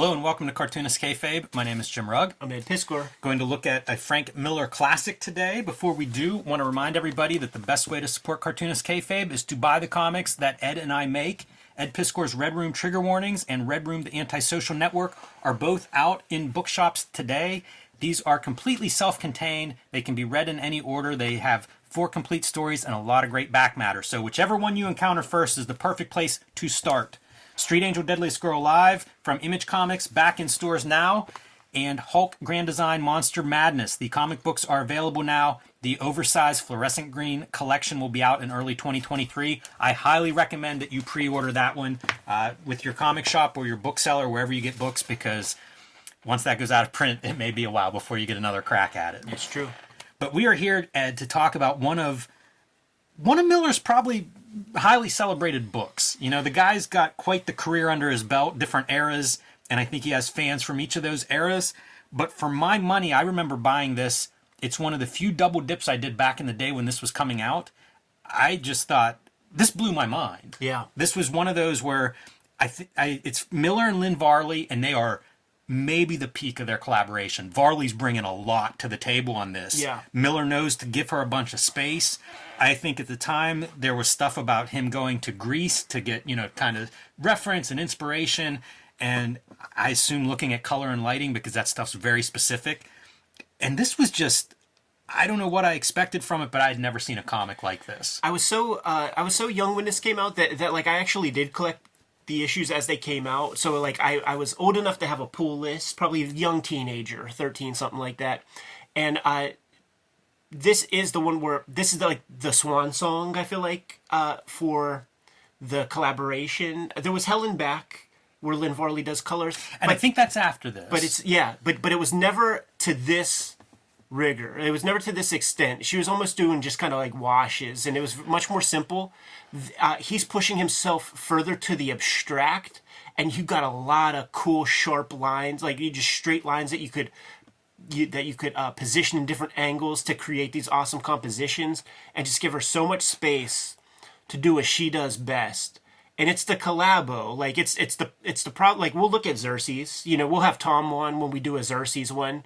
Hello and welcome to Cartoonist Kayfabe. My name is Jim Rugg. I'm Ed Piskor. Going to look at a Frank Miller classic today. Before we do, want to remind everybody that the best way to support Cartoonist Kayfabe is to buy the comics that Ed and I make. Ed Piskor's Red Room Trigger Warnings and Red Room The Antisocial Network are both out in bookshops today. These are completely self contained. They can be read in any order. They have four complete stories and a lot of great back matter. So, whichever one you encounter first is the perfect place to start. Street Angel Deadliest Girl Alive from Image Comics back in stores now. And Hulk Grand Design Monster Madness. The comic books are available now. The oversized fluorescent green collection will be out in early 2023. I highly recommend that you pre order that one uh, with your comic shop or your bookseller, wherever you get books, because once that goes out of print, it may be a while before you get another crack at it. It's true. But we are here, Ed, to talk about one of one of Miller's probably highly celebrated books. You know, the guy's got quite the career under his belt, different eras, and I think he has fans from each of those eras. But for my money, I remember buying this. It's one of the few double dips I did back in the day when this was coming out. I just thought this blew my mind. Yeah. This was one of those where I think it's Miller and Lynn Varley, and they are maybe the peak of their collaboration. Varley's bringing a lot to the table on this. Yeah. Miller knows to give her a bunch of space. I think at the time there was stuff about him going to Greece to get, you know, kind of reference and inspiration. And I assume looking at color and lighting because that stuff's very specific. And this was just I don't know what I expected from it, but I had never seen a comic like this. I was so uh, I was so young when this came out that, that like I actually did collect the issues as they came out. So like I, I was old enough to have a pull list, probably a young teenager, 13, something like that. And I this is the one where this is the, like the swan song, I feel like, uh, for the collaboration. There was Hell and Back where Lynn Varley does colors. And but, I think that's after this. But it's yeah, but but it was never to this rigor. It was never to this extent. She was almost doing just kind of like washes, and it was much more simple. Uh, he's pushing himself further to the abstract, and you got a lot of cool, sharp lines, like you just straight lines that you could. You, that you could uh, position in different angles to create these awesome compositions and just give her so much space to do what she does best and it's the collabo like it's it's the it's the problem like we'll look at xerxes you know we'll have tom one when we do a xerxes one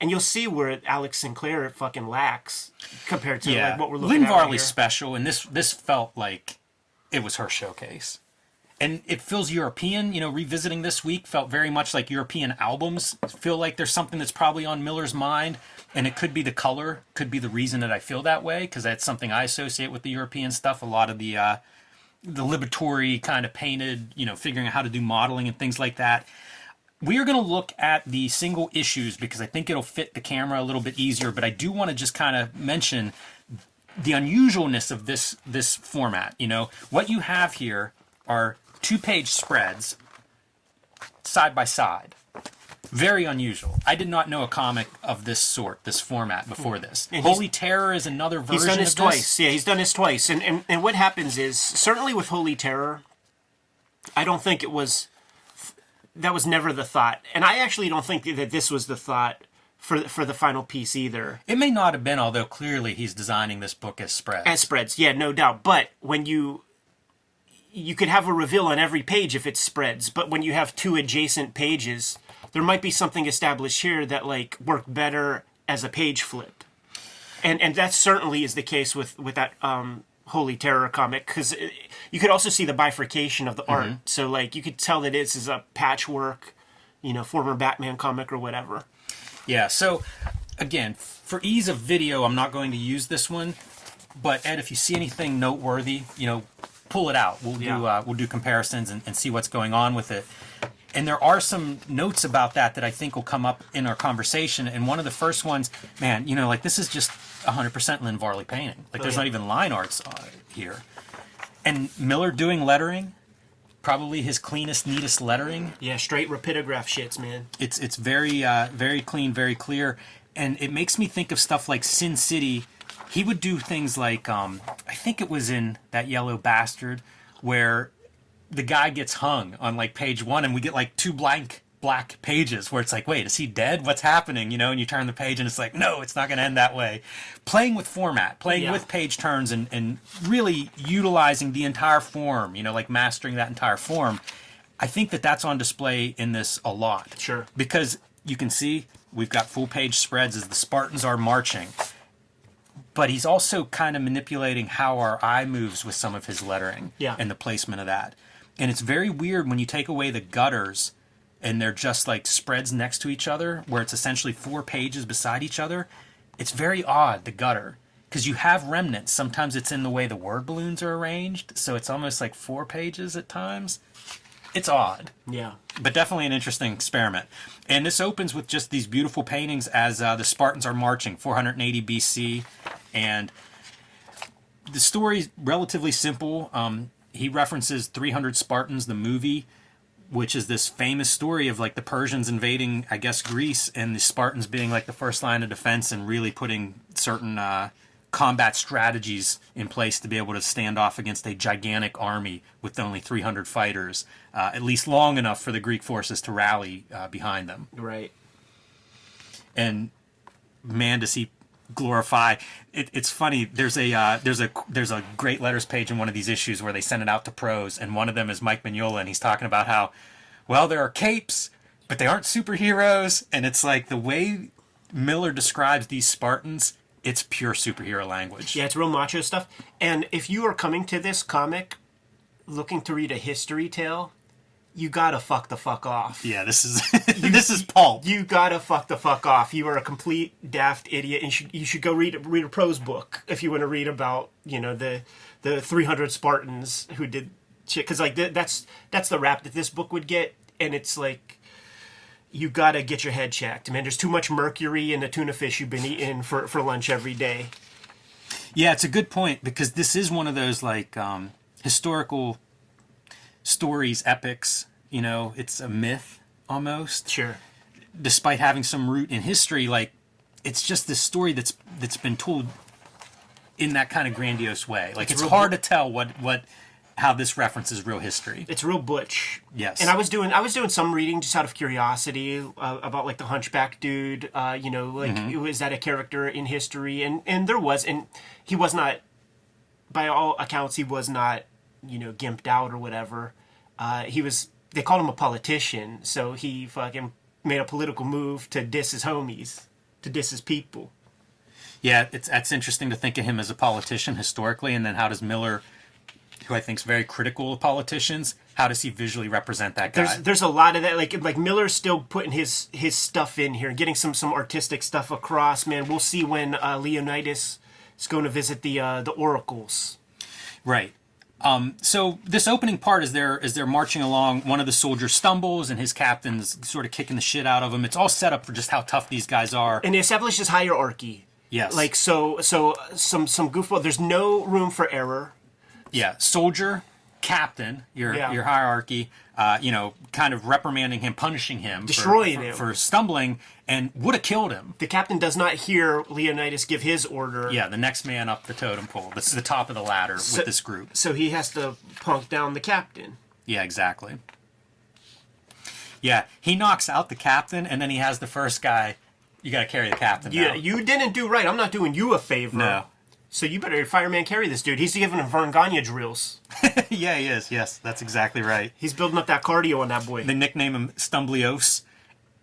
and you'll see where Alex Sinclair fucking lacks compared to yeah. like what we're looking Lynn at. Lynn Varley's right special, and this this felt like it was her showcase. And it feels European, you know, revisiting this week felt very much like European albums. Feel like there's something that's probably on Miller's mind, and it could be the color, could be the reason that I feel that way, because that's something I associate with the European stuff. A lot of the uh, the liberatory kind of painted, you know, figuring out how to do modeling and things like that we are going to look at the single issues because I think it'll fit the camera a little bit easier. But I do want to just kind of mention the unusualness of this this format. You know, what you have here are two page spreads side by side. Very unusual. I did not know a comic of this sort, this format before this. And Holy Terror is another version. He's done this twice. This. Yeah, he's done this twice. And, and and what happens is certainly with Holy Terror, I don't think it was that was never the thought, and I actually don't think that this was the thought for for the final piece either. It may not have been, although clearly he's designing this book as spreads. As spreads, yeah, no doubt. But when you you could have a reveal on every page if it spreads, but when you have two adjacent pages, there might be something established here that like worked better as a page flip. And and that certainly is the case with with that um, Holy Terror comic because you could also see the bifurcation of the art. Mm-hmm. So like you could tell that this is a patchwork, you know, former Batman comic or whatever. Yeah. So again, for ease of video, I'm not going to use this one. But Ed, if you see anything noteworthy, you know, pull it out. We'll yeah. do uh, we'll do comparisons and, and see what's going on with it. And there are some notes about that that I think will come up in our conversation. And one of the first ones, man, you know, like this is just 100% Lynn Varley painting. Like there's oh, yeah. not even line arts uh, here. And Miller doing lettering, probably his cleanest, neatest lettering. Yeah, straight rapidograph shits, man. It's it's very uh, very clean, very clear, and it makes me think of stuff like Sin City. He would do things like um, I think it was in that Yellow Bastard where the guy gets hung on like page one, and we get like two blank black pages where it's like, wait, is he dead? What's happening? You know, and you turn the page and it's like, no, it's not going to end that way. Playing with format, playing yeah. with page turns, and, and really utilizing the entire form, you know, like mastering that entire form. I think that that's on display in this a lot. Sure. Because you can see we've got full page spreads as the Spartans are marching. But he's also kind of manipulating how our eye moves with some of his lettering Yeah. and the placement of that. And it's very weird when you take away the gutters and they're just like spreads next to each other, where it's essentially four pages beside each other. It's very odd, the gutter, because you have remnants. Sometimes it's in the way the word balloons are arranged, so it's almost like four pages at times. It's odd Yeah. but definitely an interesting experiment. And this opens with just these beautiful paintings as uh, the Spartans are marching, 480 BC, and the story's relatively simple. Um, he references 300 Spartans, the movie, which is this famous story of like the Persians invading, I guess, Greece, and the Spartans being like the first line of defense and really putting certain uh, combat strategies in place to be able to stand off against a gigantic army with only 300 fighters, uh, at least long enough for the Greek forces to rally uh, behind them. Right. And man, does he glorify! It, it's funny. There's a uh, there's a there's a great letters page in one of these issues where they send it out to pros, and one of them is Mike Mignola, and he's talking about how, well, there are capes, but they aren't superheroes, and it's like the way Miller describes these Spartans. It's pure superhero language. Yeah, it's real macho stuff. And if you are coming to this comic looking to read a history tale, you gotta fuck the fuck off. Yeah, this is this is pulp. You gotta fuck the fuck off. You are a complete daft idiot, and you should, you should go read read a prose book if you want to read about you know the the 300 Spartans who did shit. Because like th- that's that's the rap that this book would get, and it's like you gotta get your head checked, man. There's too much mercury in the tuna fish you've been eating for for lunch every day. Yeah, it's a good point because this is one of those like um, historical stories, epics. You know, it's a myth almost. Sure. Despite having some root in history, like it's just this story that's that's been told in that kind of grandiose way. Like it's, real hard to tell what what how this references real history. it's real butch. Yes. And I was doing I was doing some reading just out of curiosity uh, about like the Hunchback dude. Uh, you know, like was that a character in history? And and there was, and he was not, by all accounts, he was not, you know, gimped out or whatever. Uh, he was. They called him a politician, so he fucking made a political move to diss his homies, to diss his people. Yeah, it's that's interesting to think of him as a politician historically, and then how does Miller, who I think is very critical of politicians, how does he visually represent that guy? There's there's a lot of that. Like like Miller's still putting his his stuff in here, getting some some artistic stuff across. Man, we'll see when uh, Leonidas is going to visit the uh, the oracles. Right. Um, so this opening part is they're is they're marching along. One of the soldiers stumbles, and his captain's sort of kicking the shit out of him. It's all set up for just how tough these guys are. And it establishes hierarchy. Yes. Like so so some some goofball. There's no room for error. yeah, soldier, captain, your Yeah. your hierarchy. Uh, you know, kind of reprimanding him, punishing him, for- Destroying for, him. for stumbling, and would have killed him. The captain does not hear Leonidas give his order. Yeah, the next man up the totem pole. This is the top of the ladder So- with this group. So he has to punk down the captain. Yeah, exactly. Yeah, he knocks out the captain, and then he has the first guy. You got to carry the captain. Yeah, now. you didn't do right. I'm not doing you a favor. No. So you better fireman carry this dude. He's giving him Verne Gagne drills. yeah, he is. Yes, that's exactly right. He's building up that cardio on that boy. They nickname him Stumblios.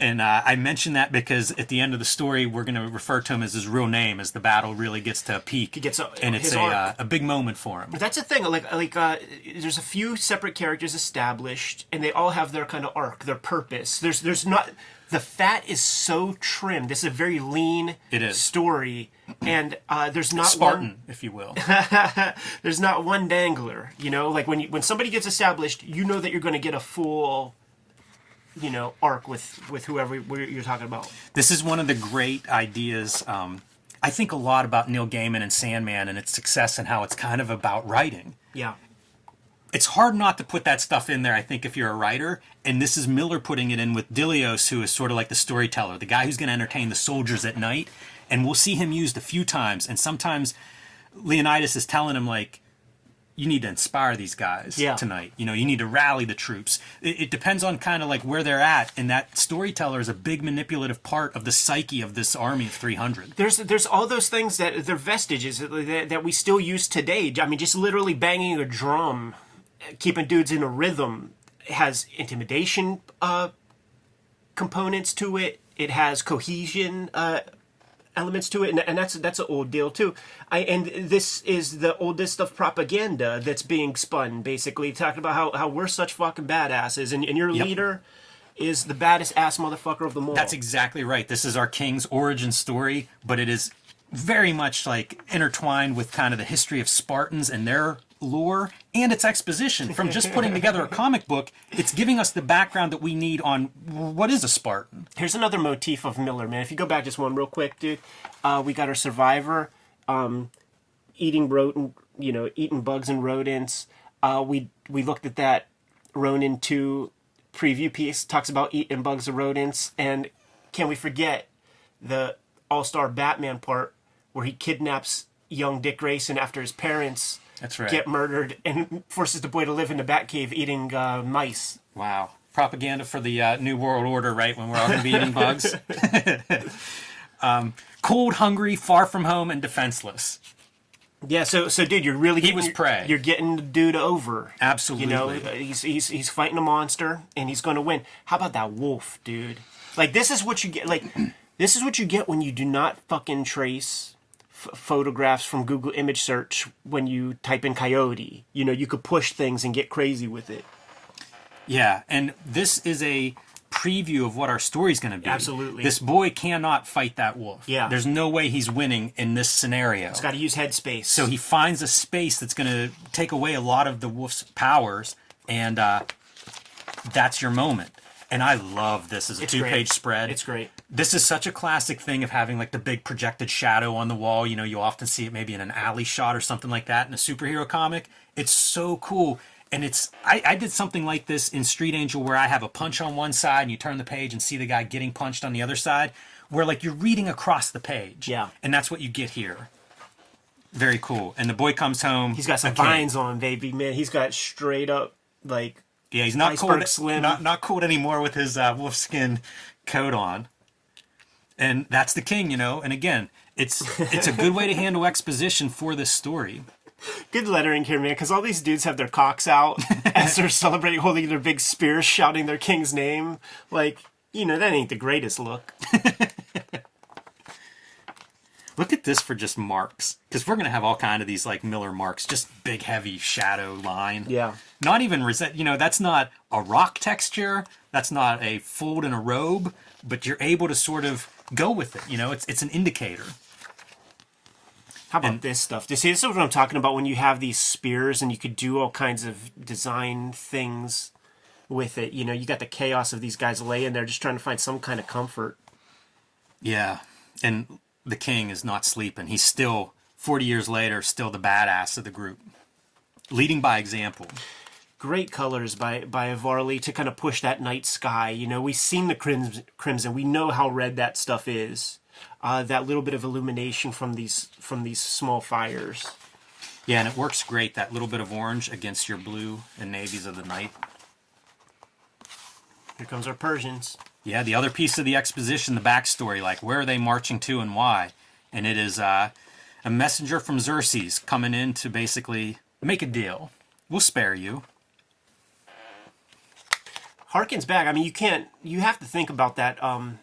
And uh, I mention that because at the end of the story, we're going to refer to him as his real name as the battle really gets to a peak. gets a- and it's a, uh, a big moment for him. But that's the thing. Like, like, uh, there's a few separate characters established, and they all have their kind of arc, their purpose. There's, there's not. The fat is so trim. This is a very lean It is. story, and uh, there's not Spartan, one. if you will. There's not one dangler. You know, like when you, when somebody gets established, you know that you're going to get a full, you know, arc with with whoever you're talking about. this is one of the great ideas. Um, I think a lot about Neil Gaiman and Sandman and its success and how it's kind of about writing. Yeah. it's hard not to put that stuff in there, I think, if you're a writer. And this is Miller putting it in with Dilios, who is sort of like the storyteller, the guy who's going to entertain the soldiers at night. And we'll see him used a few times. And sometimes Leonidas is telling him, like, you need to inspire these guys Yeah. tonight. You know, you need to rally the troops. It, it depends on kind of like where they're at. And that storyteller is a big manipulative part of the psyche of this army of 300. There's there's all those things that they're vestiges that, that we still use today. I mean, just literally banging a drum, keeping dudes in a rhythm. has intimidation uh, components to it. It has cohesion uh, elements to it, and, and that's that's an old deal too. I and this is the oldest of propaganda that's being spun, basically talking about how, how we're such fucking badasses, and, and your Yep. leader is the baddest ass motherfucker of them all. That's exactly right. This is our king's origin story, but it is very much like intertwined with kind of the history of Spartans and their lore and its exposition. From just putting together a comic book, it's giving us the background that we need on what is a Spartan. Here's another motif of Miller, man. If you go back just one real quick, dude, uh, we got our survivor, um, eating rodent, you know, eating bugs and rodents. Uh, we we looked at that Ronin two preview piece talks about eating bugs and rodents, and can we forget the All Star Batman part where he kidnaps young Dick Grayson after his parents That's right. get murdered and forces the boy to live in the Batcave eating uh, mice. Wow. Propaganda for the uh, New World Order, right? When we're all going to be eating bugs. um, cold, hungry, far from home, and defenseless. Yeah, so so dude, you're really getting was prey. You're getting the dude over. Absolutely. You know, he's he's he's fighting a monster and he's going to win. How about that wolf, dude? Like this is what you get. Like this is what you get when you do not fucking trace f- photographs from Google image search when you type in coyote. You know, you could push things and get crazy with it. Yeah, and this is a preview of what our story's going to be. Absolutely. This boy cannot fight that wolf. Yeah. There's no way he's winning in this scenario. He's got to use headspace. so he finds a space that's going to take away a lot of the wolf's powers, and uh, that's your moment. And I love this as a It's two-page great. spread. It's great. This is such a classic thing of having like the big projected shadow on the wall. You know, you often see it maybe in an alley shot or something like that in a superhero comic. It's so cool. And it's I, I did something like this in Street Angel where I have a punch on one side and you turn the page and see the guy getting punched on the other side, where like you're reading across the page. Yeah. And that's what you get here. Very cool. And the boy comes home. he's got some vines on, baby man. He's got straight up like Yeah, he's not cold. Not not cold anymore with his uh, wolfskin coat on. And that's the king, you know. And again, it's it's a good way to handle exposition for this story. good lettering here, man, because all these dudes have their cocks out as they're celebrating, holding their big spears, shouting their king's name. Like, you know, that ain't the greatest look. Look at this for just marks, because we're gonna have all kind of these like Miller marks, just big heavy shadow line. Yeah. Not even reset. You know, that's not a rock texture. That's not a fold in a robe. But you're able to sort of go with it. You know, it's it's an indicator. How about And- this stuff? See, this is what I'm talking about when you have these spears and you could do all kinds of design things with it. You know, you got the chaos of these guys laying there just trying to find some kind of comfort. Yeah. And the king is not sleeping. He's still, 40 years later, still the badass of the group. Leading by example. Great colors by by Varley to kind of push that night sky. You know, we've seen the crimson. crimson. We know how red that stuff is. Uh, that little bit of illumination from these from these small fires. Yeah, and it works great, that little bit of orange against your blue and navies of the night. Here comes our Persians. Yeah, the other piece of the exposition, the backstory, like where are they marching to and why? And it is uh, a messenger from Xerxes coming in to basically make a deal. We'll spare you. Harkens back. I mean, you can't. You have to think about that. Um,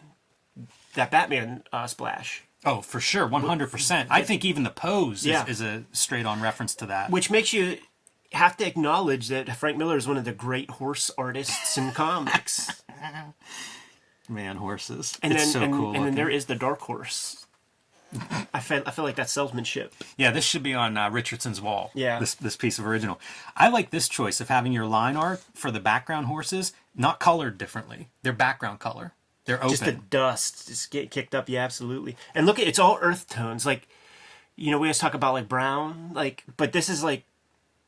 that Batman uh, splash, Oh, for sure, 100%. I think even the pose Yeah. is, is a straight on reference to that. which makes you have to acknowledge that Frank Miller is one of the great horse artists in comics. Man, horses. And it's then, so and, cool. and then there is the Dark Horse. I feel I feel like that's salesmanship. Yeah, this should be on uh, Richardson's wall. Yeah. This this piece of original. I like this choice of having your line art for the background horses not colored differently. They're background color. They're open. Just the dust just get kicked up. Yeah, absolutely. And look at it's all earth tones. Like, you know, we always talk about like brown, like, but this is like,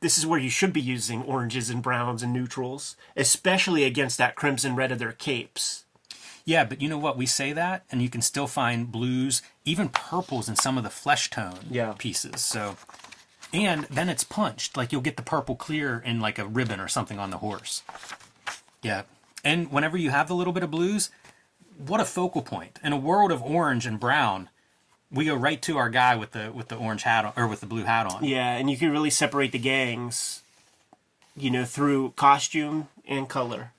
this is where you should be using oranges and browns and neutrals, especially against that crimson red of their capes. Yeah, but you know what? We say that, and you can still find blues, even purples in some of the flesh tone Yeah. pieces. So, and then it's punched. Like you'll get the purple clear in like a ribbon or something on the horse. Yeah, and whenever you have the little bit of blues, what a focal point in a world of orange and brown. We go right to our guy with the with the orange hat on, or with the blue hat on. Yeah, and you can really separate the gangs. you know, through costume and color.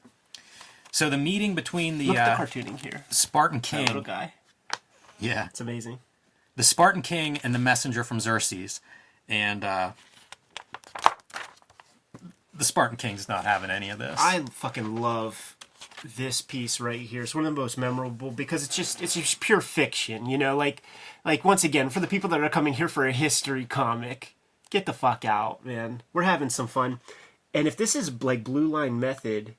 So the meeting between the, Look at uh, the cartooning here. Spartan That little King, guy. yeah, It's amazing. the Spartan King and the messenger from Xerxes, and uh, the Spartan King's not having any of this. I fucking love this piece right here. It's one of the most memorable because it's just it's just pure fiction, you know, like like once again, for the people that are coming here for a history comic, get the fuck out, man. We're having some fun. And if this is like Blue Line Method,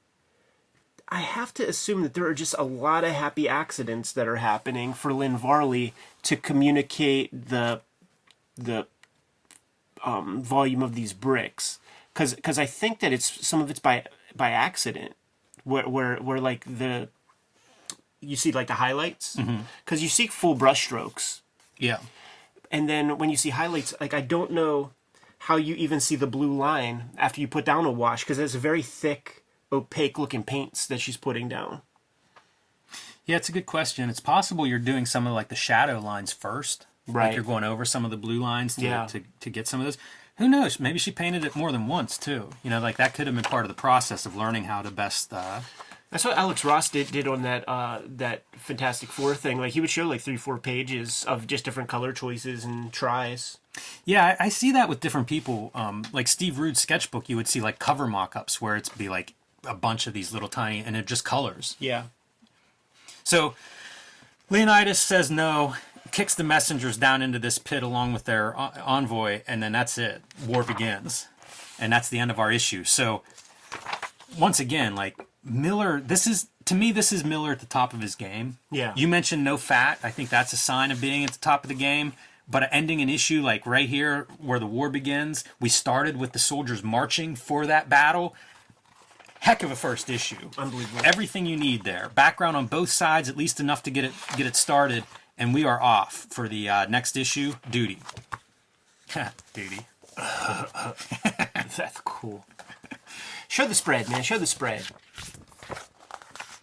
I have to assume that there are just a lot of happy accidents that are happening for Lynn Varley to communicate the the um, volume of these bricks. Because because I think that it's some of it's by by accident where where where like the you see like the highlights? Because you see full brush strokes yeah, and then when you see highlights like I don't know how you even see the blue line after you put down a wash because it's a very thick opaque looking paints that she's putting down yeah, it's a good question. It's possible you're doing some of like the shadow lines first, Right. Like you're going over some of the blue lines to, Yeah. to to get some of those. Who knows? Maybe she painted it more than once too. You know, like that could have been part of the process of learning how to best. Uh, That's what Alex Ross did did on that uh, that Fantastic Four thing. Like he would show like three four pages of just different color choices and tries. Yeah, I, I see that with different people. Um, like Steve Rude's sketchbook, you would see like cover mock-ups where it's be like a bunch of these little tiny, and it just colors. Yeah, So Leonidas says no, kicks the messengers down into this pit along with their envoy, and then that's it. War begins, and that's the end of our issue. So once again, like Miller, this is to me, this is Miller at the top of his game. Yeah. You mentioned no fat. I think that's a sign of being at the top of the game. But ending an issue like right here where the war begins, we started with the soldiers marching for that battle. Heck of a first issue. Unbelievable. Everything you need there. Background on both sides, at least enough to get it get it started, and we are off for the uh, next issue. Duty. Duty. that's cool. Show the spread, man. Show the spread.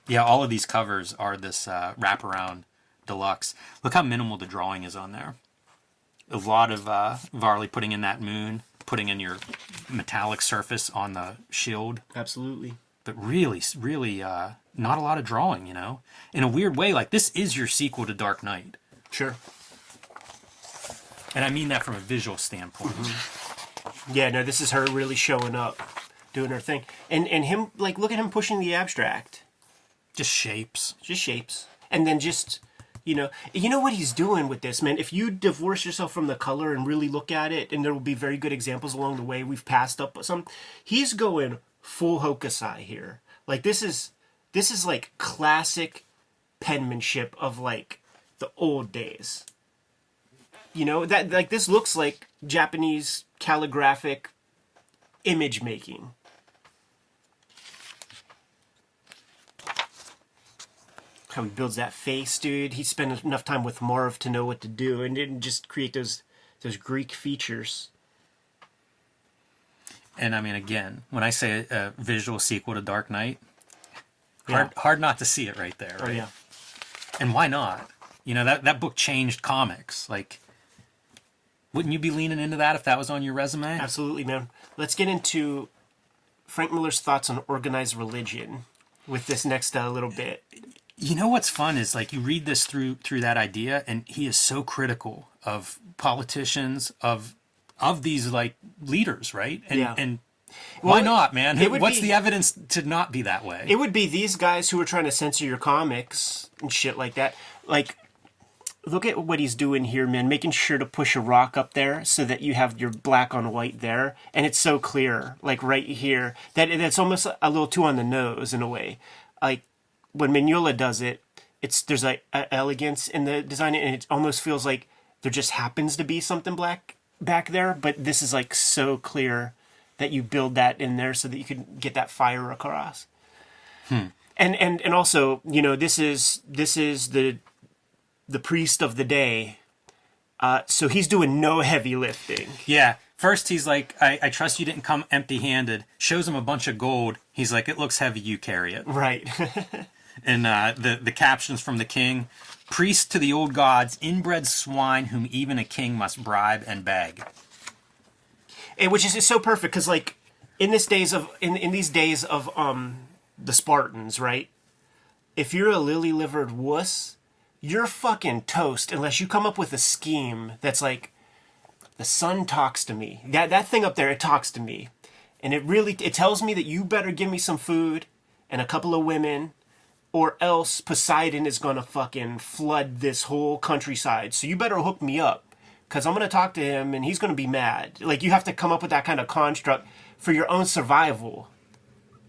Yeah, all of these covers are this uh, wraparound deluxe. Look how minimal the drawing is on there. A lot of uh, Varley putting in that moon, putting in your metallic surface on the shield, Absolutely. but really, really uh, not a lot of drawing. You know, in a weird way, like this is your sequel to Dark Knight, Sure. and I mean that from a visual standpoint. Yeah, no, this is her really showing up, doing her thing, and and him like look at him pushing the abstract, Just shapes. just shapes, and then just you know you know what he's doing with this man. If you divorce yourself from the color and really look at it, and there will be very good examples along the way. We've passed up some. He's going full Hokusai here. Like this is this is like classic penmanship of like the old days. You know that like this looks like Japanese calligraphic image making. How he builds that face, dude. He spent enough time with Marv to know what to do, and didn't just create those those Greek features. And I mean, again, when I say a, a visual sequel to Dark Knight, Yeah. hard, hard not to see it right there. Oh Right? yeah, And why not? You know, that, that book changed comics. Like, wouldn't you be leaning into that if that was on your resume? absolutely, man. Let's get into Frank Miller's thoughts on organized religion with this next uh, little bit. You know what's fun is like you read this through through that idea, and he is so critical of politicians, of of these like leaders, right? And Yeah. and why Well, not, man? What's be- the evidence to not be that way? It would be these guys who are trying to censor your comics and shit like that. Like, look at what he's doing here, man. Making sure to push a rock up there so that you have your black on white there, and it's so clear, like right here, that it's almost a little too on the nose in a way. Like when Mignola does it, it's there's like a elegance in the design, and it almost feels like there just happens to be something black back there, but this is like so clear that you build that in there so that you can get that fire across. And and and also, you know, this is this is the the priest of the day. Uh, so he's doing no heavy lifting. Yeah. First, he's like, I, I trust you didn't come empty handed. Shows him a bunch of gold. He's like, it looks heavy, you carry it. Right. And uh, the, the captions from the king Priest to the old gods, inbred swine whom even a king must bribe and beg. and which is, is so perfect because like in this days of in, in these days of um the Spartans, right? If you're a lily livered wuss, you're fucking toast unless you come up with a scheme that's like the sun talks to me. That that thing up there, it talks to me. And it really it tells me that you better give me some food and a couple of women or else Poseidon is gonna fucking flood this whole countryside. So you better hook me up. Cause I'm gonna talk to him and he's gonna be mad. Like you have to come up with that kind of construct for your own survival.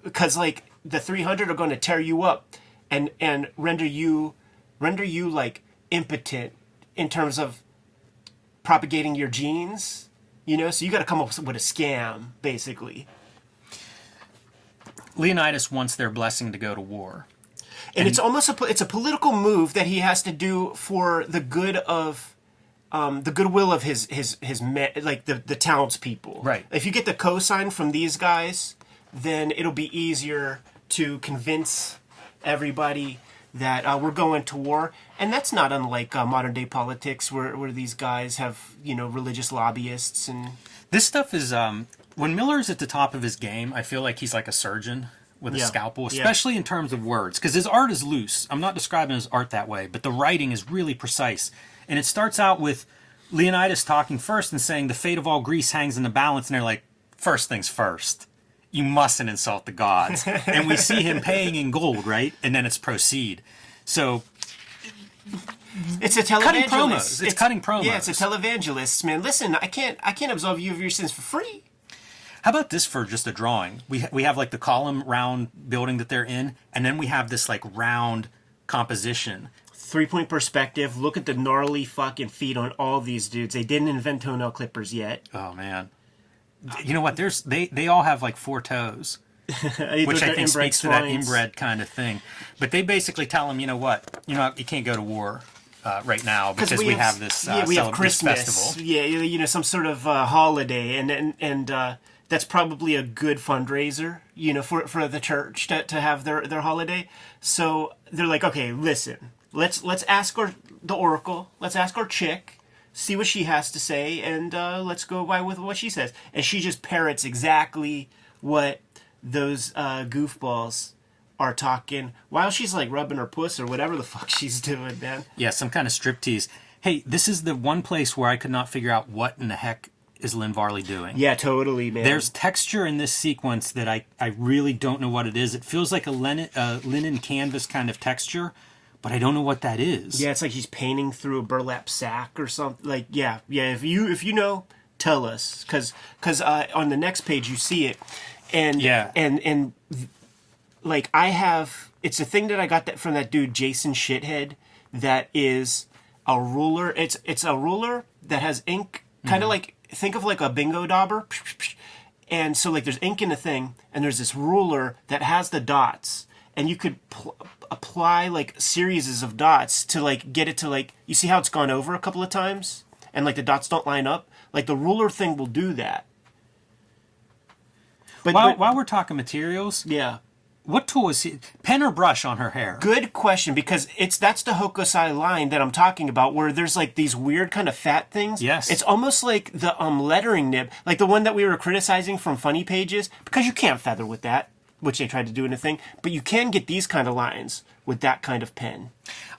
Because like the 300 are gonna tear you up and and render you render you like impotent in terms of propagating your genes. You know, so you got to come up with a scam, basically. Leonidas wants their blessing to go to war. And, it's almost a it's a political move that he has to do for the good of um, the goodwill of his his his me- like the the townspeople. Right. If you get the cosign from these guys, then it'll be easier to convince everybody that uh, we're going to war, and that's not unlike uh, modern day politics, where where these guys have you know religious lobbyists and This stuff is um when Miller's at the top of his game, I feel like he's like a surgeon with a Yeah. scalpel, Yeah. especially in terms of words, because his art is loose. I'm not describing his art that way, but the writing is really precise. And it starts out with Leonidas talking first and saying the fate of all Greece hangs in the balance, and they're like, first things first. You mustn't insult the gods. and we see him paying in gold, right? And then it's proceed. So It's a televangelist. Cutting promos. It's cutting promos. Yeah, it's a televangelist, man. Listen, I can't I can't absolve you of your sins for free. How about this for just a drawing? We ha- we have like the column round building that they're in, and then we have this like round composition. Three point perspective. Look at the gnarly fucking feet on all these dudes. They didn't invent toenail clippers yet. Oh man, you know what? There's they they all have like four toes, which I think speaks to that inbred kind of thing. But they basically tell them, you know what? You know you can't go to war uh, right now because we, have, this uh, yeah, we have Christmas. festival. Yeah, you you know some sort of uh, holiday, and and and uh, that's probably a good fundraiser, you know, for for the church to, to have their their holiday. So they're like, okay, listen, let's let's ask our the oracle, let's ask our chick, see what she has to say, and uh, let's go by with what she says. And she just parrots exactly what those uh, goofballs are talking while she's like rubbing her puss or whatever the fuck she's doing, man. Yeah, some kind of striptease. Hey, this is the one place where I could not figure out what in the heck is Lynn Varley doing. Yeah, totally, man. There's texture in this sequence that I, I really don't know what it is. It feels like a linen, uh, linen canvas kind of texture, but I don't know what that is. Yeah, it's like he's painting through a burlap sack or something. Like, yeah, yeah. If you if you know, tell us, because because uh, on the next page you see it, and Yeah. and and like I have, it's a thing that I got that from that dude Jason Shithead. That is a ruler. It's it's a ruler that has ink, kind of like think of like a bingo dauber. And so like there's ink in the thing, and there's this ruler that has the dots, and you could pl- apply like series of dots to like get it to like you see how it's gone over a couple of times, and like the dots don't line up. Like the ruler thing will do that. But, While, but- while we're talking materials, yeah, what tool is he? Pen or brush on her hair? good question because it's that's the Hokusai line that I'm talking about, where there's like these weird kind of fat things. Yes. it's almost like the um lettering nib, like the one that we were criticizing from Funny Pages, because you can't feather with that, which they tried to do in a thing, but you can get these kind of lines with that kind of pen.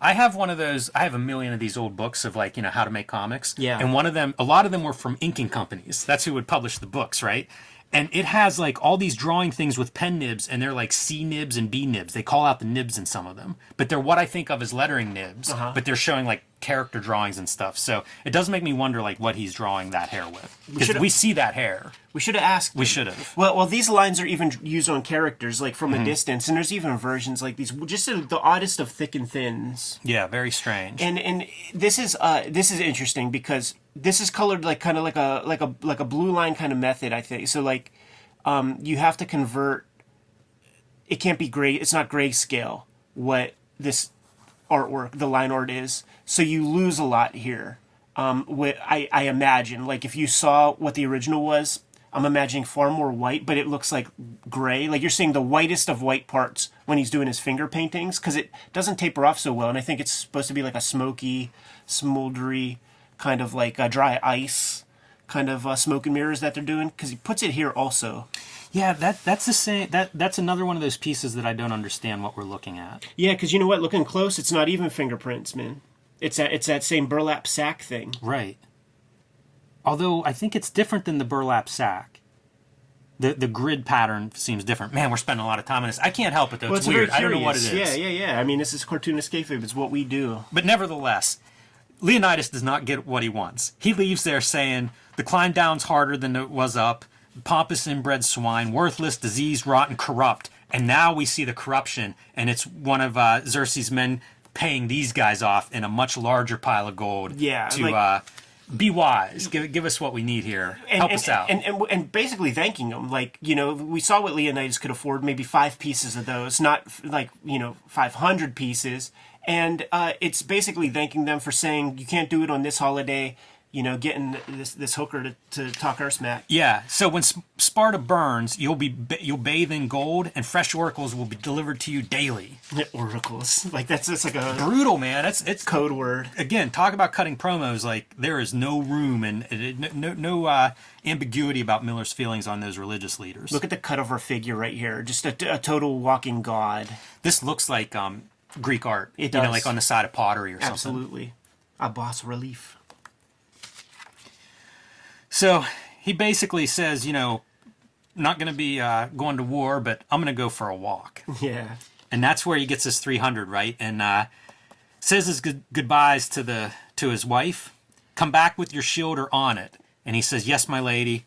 I have one of those. I have a million of these old books of like you know how to make comics. Yeah. And one of them, a lot of them were from inking companies. That's who would publish the books, right? And it has like all these drawing things with pen nibs, and they're like C nibs and B nibs. They call out the nibs in some of them, but they're what I think of as lettering nibs. Uh-huh. But they're showing like character drawings and stuff. So it does make me wonder like what he's drawing that hair with because should've- we see that hair. We should have asked. We should have. Well, well, these lines are even used on characters, like from Mm-hmm. a distance, and there's even versions like these, just the oddest of thick and thins. Yeah, very strange. and and this is uh this is interesting because this is colored like kind of like a like a like a blue line kind of method i think so like um you have to convert it can't be gray it's not grayscale what this artwork the line art is. So you lose a lot here. Um i i imagine like if you saw what the original was i'm imagining far more white but it looks like gray. Like you're seeing the whitest of white parts when he's doing his finger paintings because it doesn't taper off so well and i think it's supposed to be like a smoky smoldery kind of like a dry ice kind of uh, smoke and mirrors that they're doing because he puts it here also. Yeah, that that's the same. That that's another one of those pieces that I don't understand what we're looking at. Yeah, because you know what? Looking close, it's not even fingerprints, man. It's that it's that same burlap sack thing. Right. Although I think it's different than the burlap sack. The the grid pattern seems different. Man, we're spending a lot of time on this. I can't help it though. Well, it's, it's weird. I don't know what it is. Yeah, yeah, yeah. I mean, this is cartoonist kayfabe. It's what we do. But nevertheless, Leonidas does not get what he wants. He leaves there saying, The climb down's harder than it was up, pompous inbred swine, worthless, diseased, rotten, corrupt. And now we see the corruption, and it's one of uh, Xerxes' men paying these guys off in a much larger pile of gold Yeah, to like- uh, be wise. Give, give us what we need here. and, Help and, us out. And, and, and basically thanking them, Like, you know, we saw what Leonidas could afford, maybe five pieces of those, not like, you know, 500 pieces. And uh, it's basically thanking them for saying, you can't do it on this holiday, you know, getting this, this hooker to, to talk our smack. Yeah. So when Sparta burns, you'll be you'll bathe in gold, and fresh oracles will be delivered to you daily. Oracles. Like, that's just like a Brutal, man. That's it's code word. again, talk about cutting promos. Like there is no room and no no uh, ambiguity about Miller's feelings on those religious leaders. Look at the cut of her figure right here. Just a, a total walking god. this looks like um, Greek art. It You know, does. like on the side of pottery or something. Absolutely. A bas-relief. So he basically says, you know, not going to be uh, going to war, but I'm going to go for a walk. Yeah. and that's where he gets his 300 right and uh, says his good- goodbyes to the to his wife come back with your shield or on it and he says yes my lady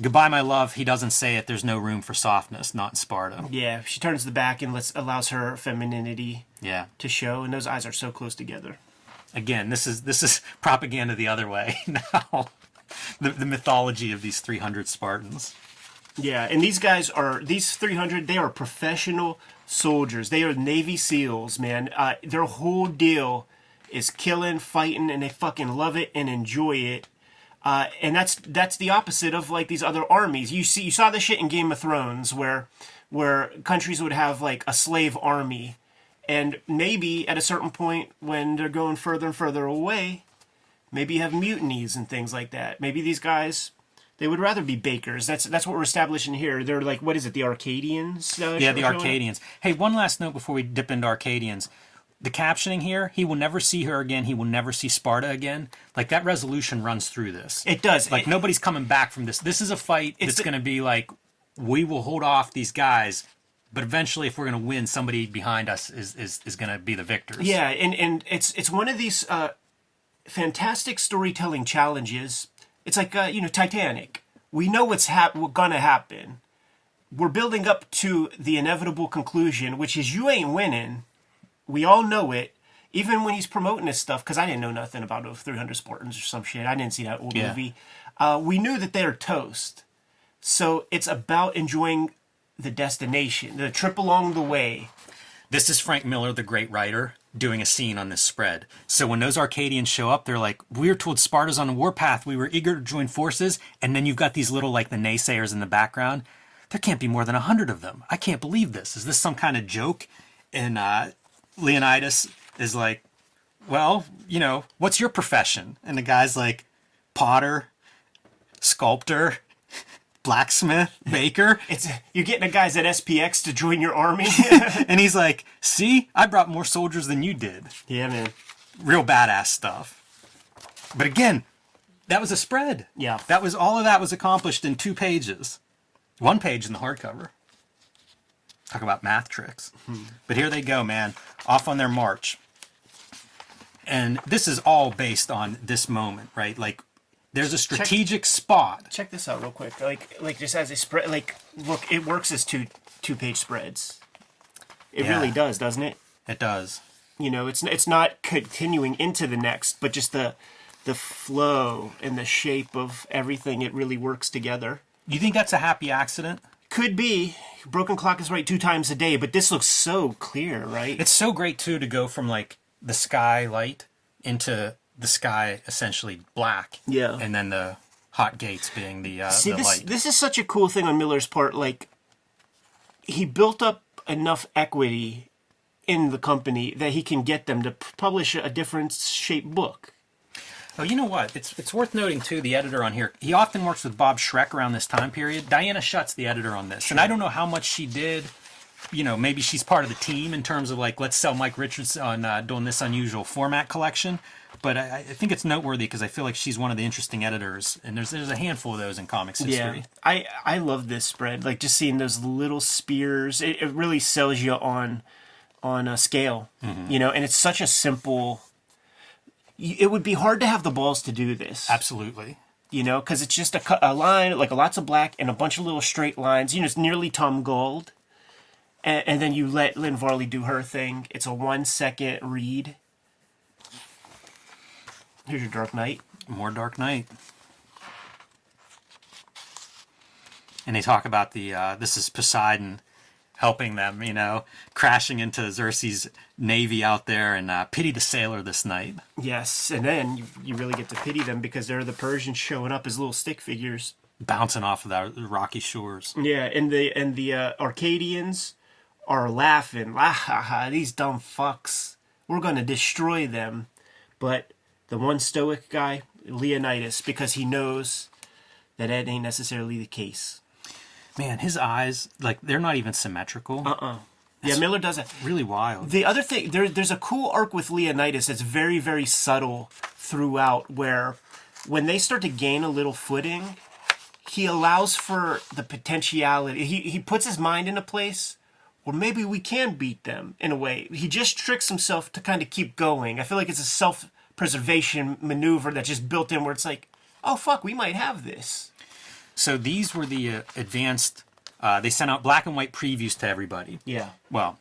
goodbye my love he doesn't say it there's no room for softness not in sparta Yeah. She turns the back and lets, allows her femininity yeah to show, and those eyes are so close together. again this is this is propaganda the other way now the, the mythology of these 300 spartans Yeah, and these guys are these 300. They are professional soldiers. They are Navy SEALs, man. Uh, their whole deal is killing, fighting, and they fucking love it and enjoy it. Uh, and that's that's the opposite of like these other armies. You see, you saw this shit in Game of Thrones, where where countries would have like a slave army, and maybe at a certain point when they're going further and further away, maybe you have mutinies and things like that. Maybe these guys they would rather be bakers. That's that's what we're establishing here. They're like, what is it, the Arcadians? uh, yeah the arcadians hey one last note before we dip into arcadians the captioning here he will never see her again he will never see sparta again like that resolution runs through this It does. like It- nobody's coming back from this this is a fight that's going to be like we will hold off these guys but eventually if we're going to win somebody behind us is is, is going to be the victors Yeah, and and it's it's one of these uh, fantastic storytelling challenges. It's like uh, you know Titanic. We know what's hap- what's gonna happen. We're building up to the inevitable conclusion, which is you ain't winning. We all know it. Even when he's promoting his stuff, because I didn't know nothing about the 300 Spartans or some shit. I didn't see that old Yeah. movie. Uh, we knew that they're toast. So it's about enjoying the destination, the trip along the way. this is frank miller the great writer doing a scene on this spread. So when those arcadians show up they're like we're told sparta's on the warpath. We were eager to join forces. And then you've got these little like the naysayers in the background. There can't be more than a hundred of them. I can't believe this. Is this some kind of joke? And uh, leonidas is like well you know what's your profession? And the guy's like potter sculptor blacksmith baker It's you're getting the guys at SPX to join your army. and he's like see i brought more soldiers than you did yeah, man. real badass stuff. But again, that was a spread. Yeah. That was all of that was accomplished in two pages. One page in the hardcover. Talk about math tricks. Hmm. But here they go, man, off on their march. And this is all based on this moment, right? Like there's a strategic spot. Check this out real quick. Like like just as a spread like look, it works as two two page spreads. It Yeah. really does, doesn't it? It does. You know, it's it's not continuing into the next, but just the the flow and the shape of everything it really works together. You think that's a happy accident? Could be broken clock is right two times a day, but this looks so clear, right? It's so great too to go from like the sky light into the sky essentially black. Yeah. And then the hot gates being the uh, See, the this light. this is such a cool thing on Miller's part. Like, he built up enough equity in the company that he can get them to publish a different shaped book. Oh, you know what? It's it's worth noting too. The editor on here, he often works with Bob Schreck around this time period. Diana Schutz's the editor on this, and I don't know how much she did. You know, maybe she's part of the team in terms of like, let's sell Mike Richardson on uh, doing this unusual format collection. But I, I think it's noteworthy because I feel like she's one of the interesting editors, and there's there's a handful of those in comics history. Yeah, I I love this spread. Like just seeing those little spears, it, it really sells you on on a scale. Mm-hmm. You know, and it's such a simple. It would be hard to have the balls to do this. Absolutely. You know, because it's just a, a line, like lots of black and a bunch of little straight lines. You know, it's nearly Tom Gauld. And, and then you let Lynn Varley do her thing. It's a one second read. Here's your Dark Knight. More Dark Knight. And they talk about the uh, this is Poseidon helping them, you know, crashing into Xerxes' navy out there, and uh, pity the sailor this night. Yes, and then you, you really get to pity them because they're the Persians showing up as little stick figures. bouncing off of the rocky shores. Yeah, and the and the uh, Arcadians are laughing. Ah, ha, ha, these dumb fucks. We're gonna destroy them. But the one stoic guy, Leonidas, because he knows that that ain't necessarily the case. Man, his eyes, like, they're not even symmetrical. Uh-uh. Yeah, Miller does it. Really wild. The other thing, there, there's a cool arc with Leonidas that's very, very subtle throughout, where when they start to gain a little footing, he allows for the potentiality. He, he puts his mind in a place where maybe we can beat them in a way. He just tricks himself to kind of keep going. I feel like it's a self preservation maneuver that's just built in where it's like, oh, fuck, we might have this. So these were the uh, advanced, uh, they sent out black and white previews to everybody. Yeah. Well,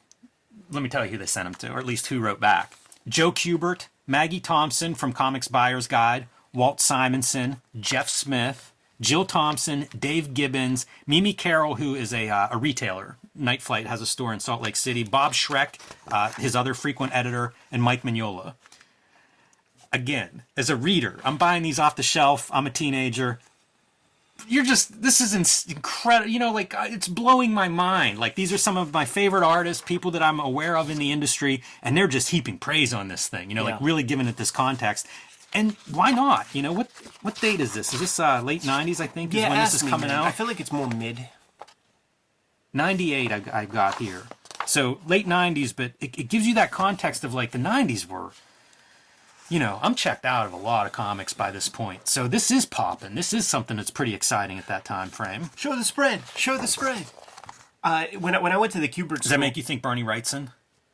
let me tell you who they sent them to, or at least who wrote back. Joe Kubert, Maggie Thompson from Comics Buyer's Guide, Walt Simonson, Jeff Smith, Jill Thompson, Dave Gibbons, Mimi Carroll, who is a, uh, a retailer. Night Flight has a store in Salt Lake City. Bob Schreck, uh, his other frequent editor, and Mike Mignola. Again, as a reader, I'm buying these off the shelf. I'm a teenager. You're just this is incredible you know like uh, it's blowing my mind. Like these are some of my favorite artists people that i'm aware of in the industry and they're just heaping praise on this thing you know like really giving it this context. And why not? You know what what date is this? Is this uh late 90s i think is Yeah, when this is coming out? I feel like it's more mid. 98 I, I got here. So late 90s but it, it gives you that context of like the 90s were you know i'm checked out of a lot of comics by this point so this is popping this is something that's pretty exciting at that time frame Show the spread. Show the spread. Uh, when I, when I went to the Kubert Does that make you think Bernie Wrightson?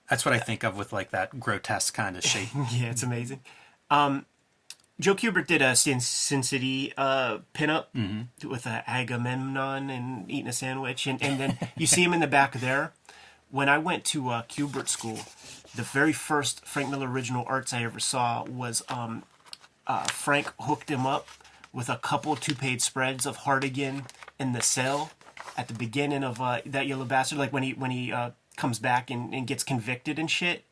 That's what I think of with like that grotesque kind of shape. Yeah, it's amazing. Um, Joe Kubert did a Sin, Sin City uh, pinup with uh, Agamemnon and eating a sandwich, and, and then you see him in the back there. When I went to uh, Kubert school, the very first Frank Miller original arts I ever saw was um, uh, Frank hooked him up with a couple two-page spreads of Hartigan in the cell at the beginning of uh, that Yellow Bastard, like when he when he uh, comes back and, and gets convicted and shit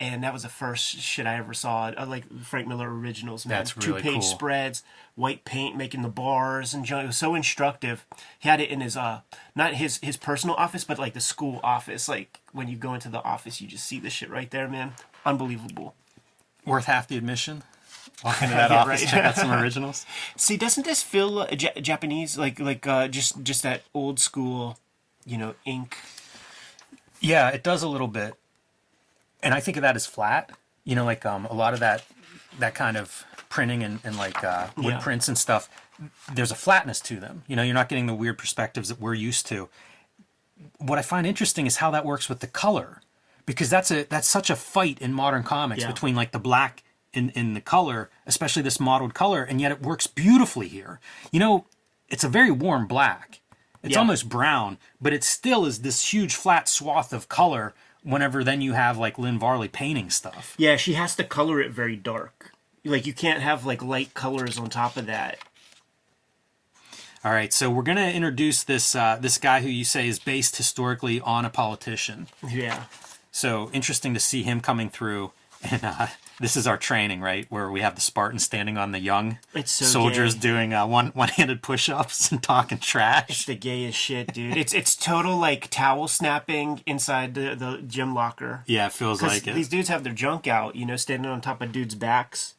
and that was the first shit I ever saw. I like Frank Miller originals, man. That's really Two page cool. spreads, white paint, making the bars and junk. It was so instructive. He had it in his uh, not his his personal office, but like the school office. Like when you go into the office, you just see the shit right there, man. Unbelievable. Worth half the admission. Walk into that Yeah, office, right. check out some originals. See, doesn't this feel uh, ja- Japanese? Like like uh, just just that old school, you know, ink. Yeah, it does a little bit, and I think of that as flat. You know, like um, a lot of that that kind of printing and, and like uh, wood Yeah. prints and stuff. There's a flatness to them. You know, you're not getting the weird perspectives that we're used to. What I find interesting is how that works with the color, because that's a that's such a fight in modern comics Yeah. between like the black in in the color, especially this mottled color, and yet it works beautifully here. You know, it's a very warm black. It's Yeah. almost brown, but it still is this huge flat swath of color. Whenever then you have like Lynn Varley painting stuff. Yeah, she has to color it very dark. Like you can't have like light colors on top of that. All right, so we're gonna introduce this uh, this guy who you say is based historically on a politician. Yeah. So interesting to see him coming through. And uh, this is our training, right, where we have the Spartans standing on the young It's so soldiers gay. doing uh, one one handed push ups and talking trash. It's the gayest shit, dude. It's it's total like towel snapping inside the, the gym locker. Yeah, it feels like it. these dudes have their junk out, you know, standing on top of dudes' backs.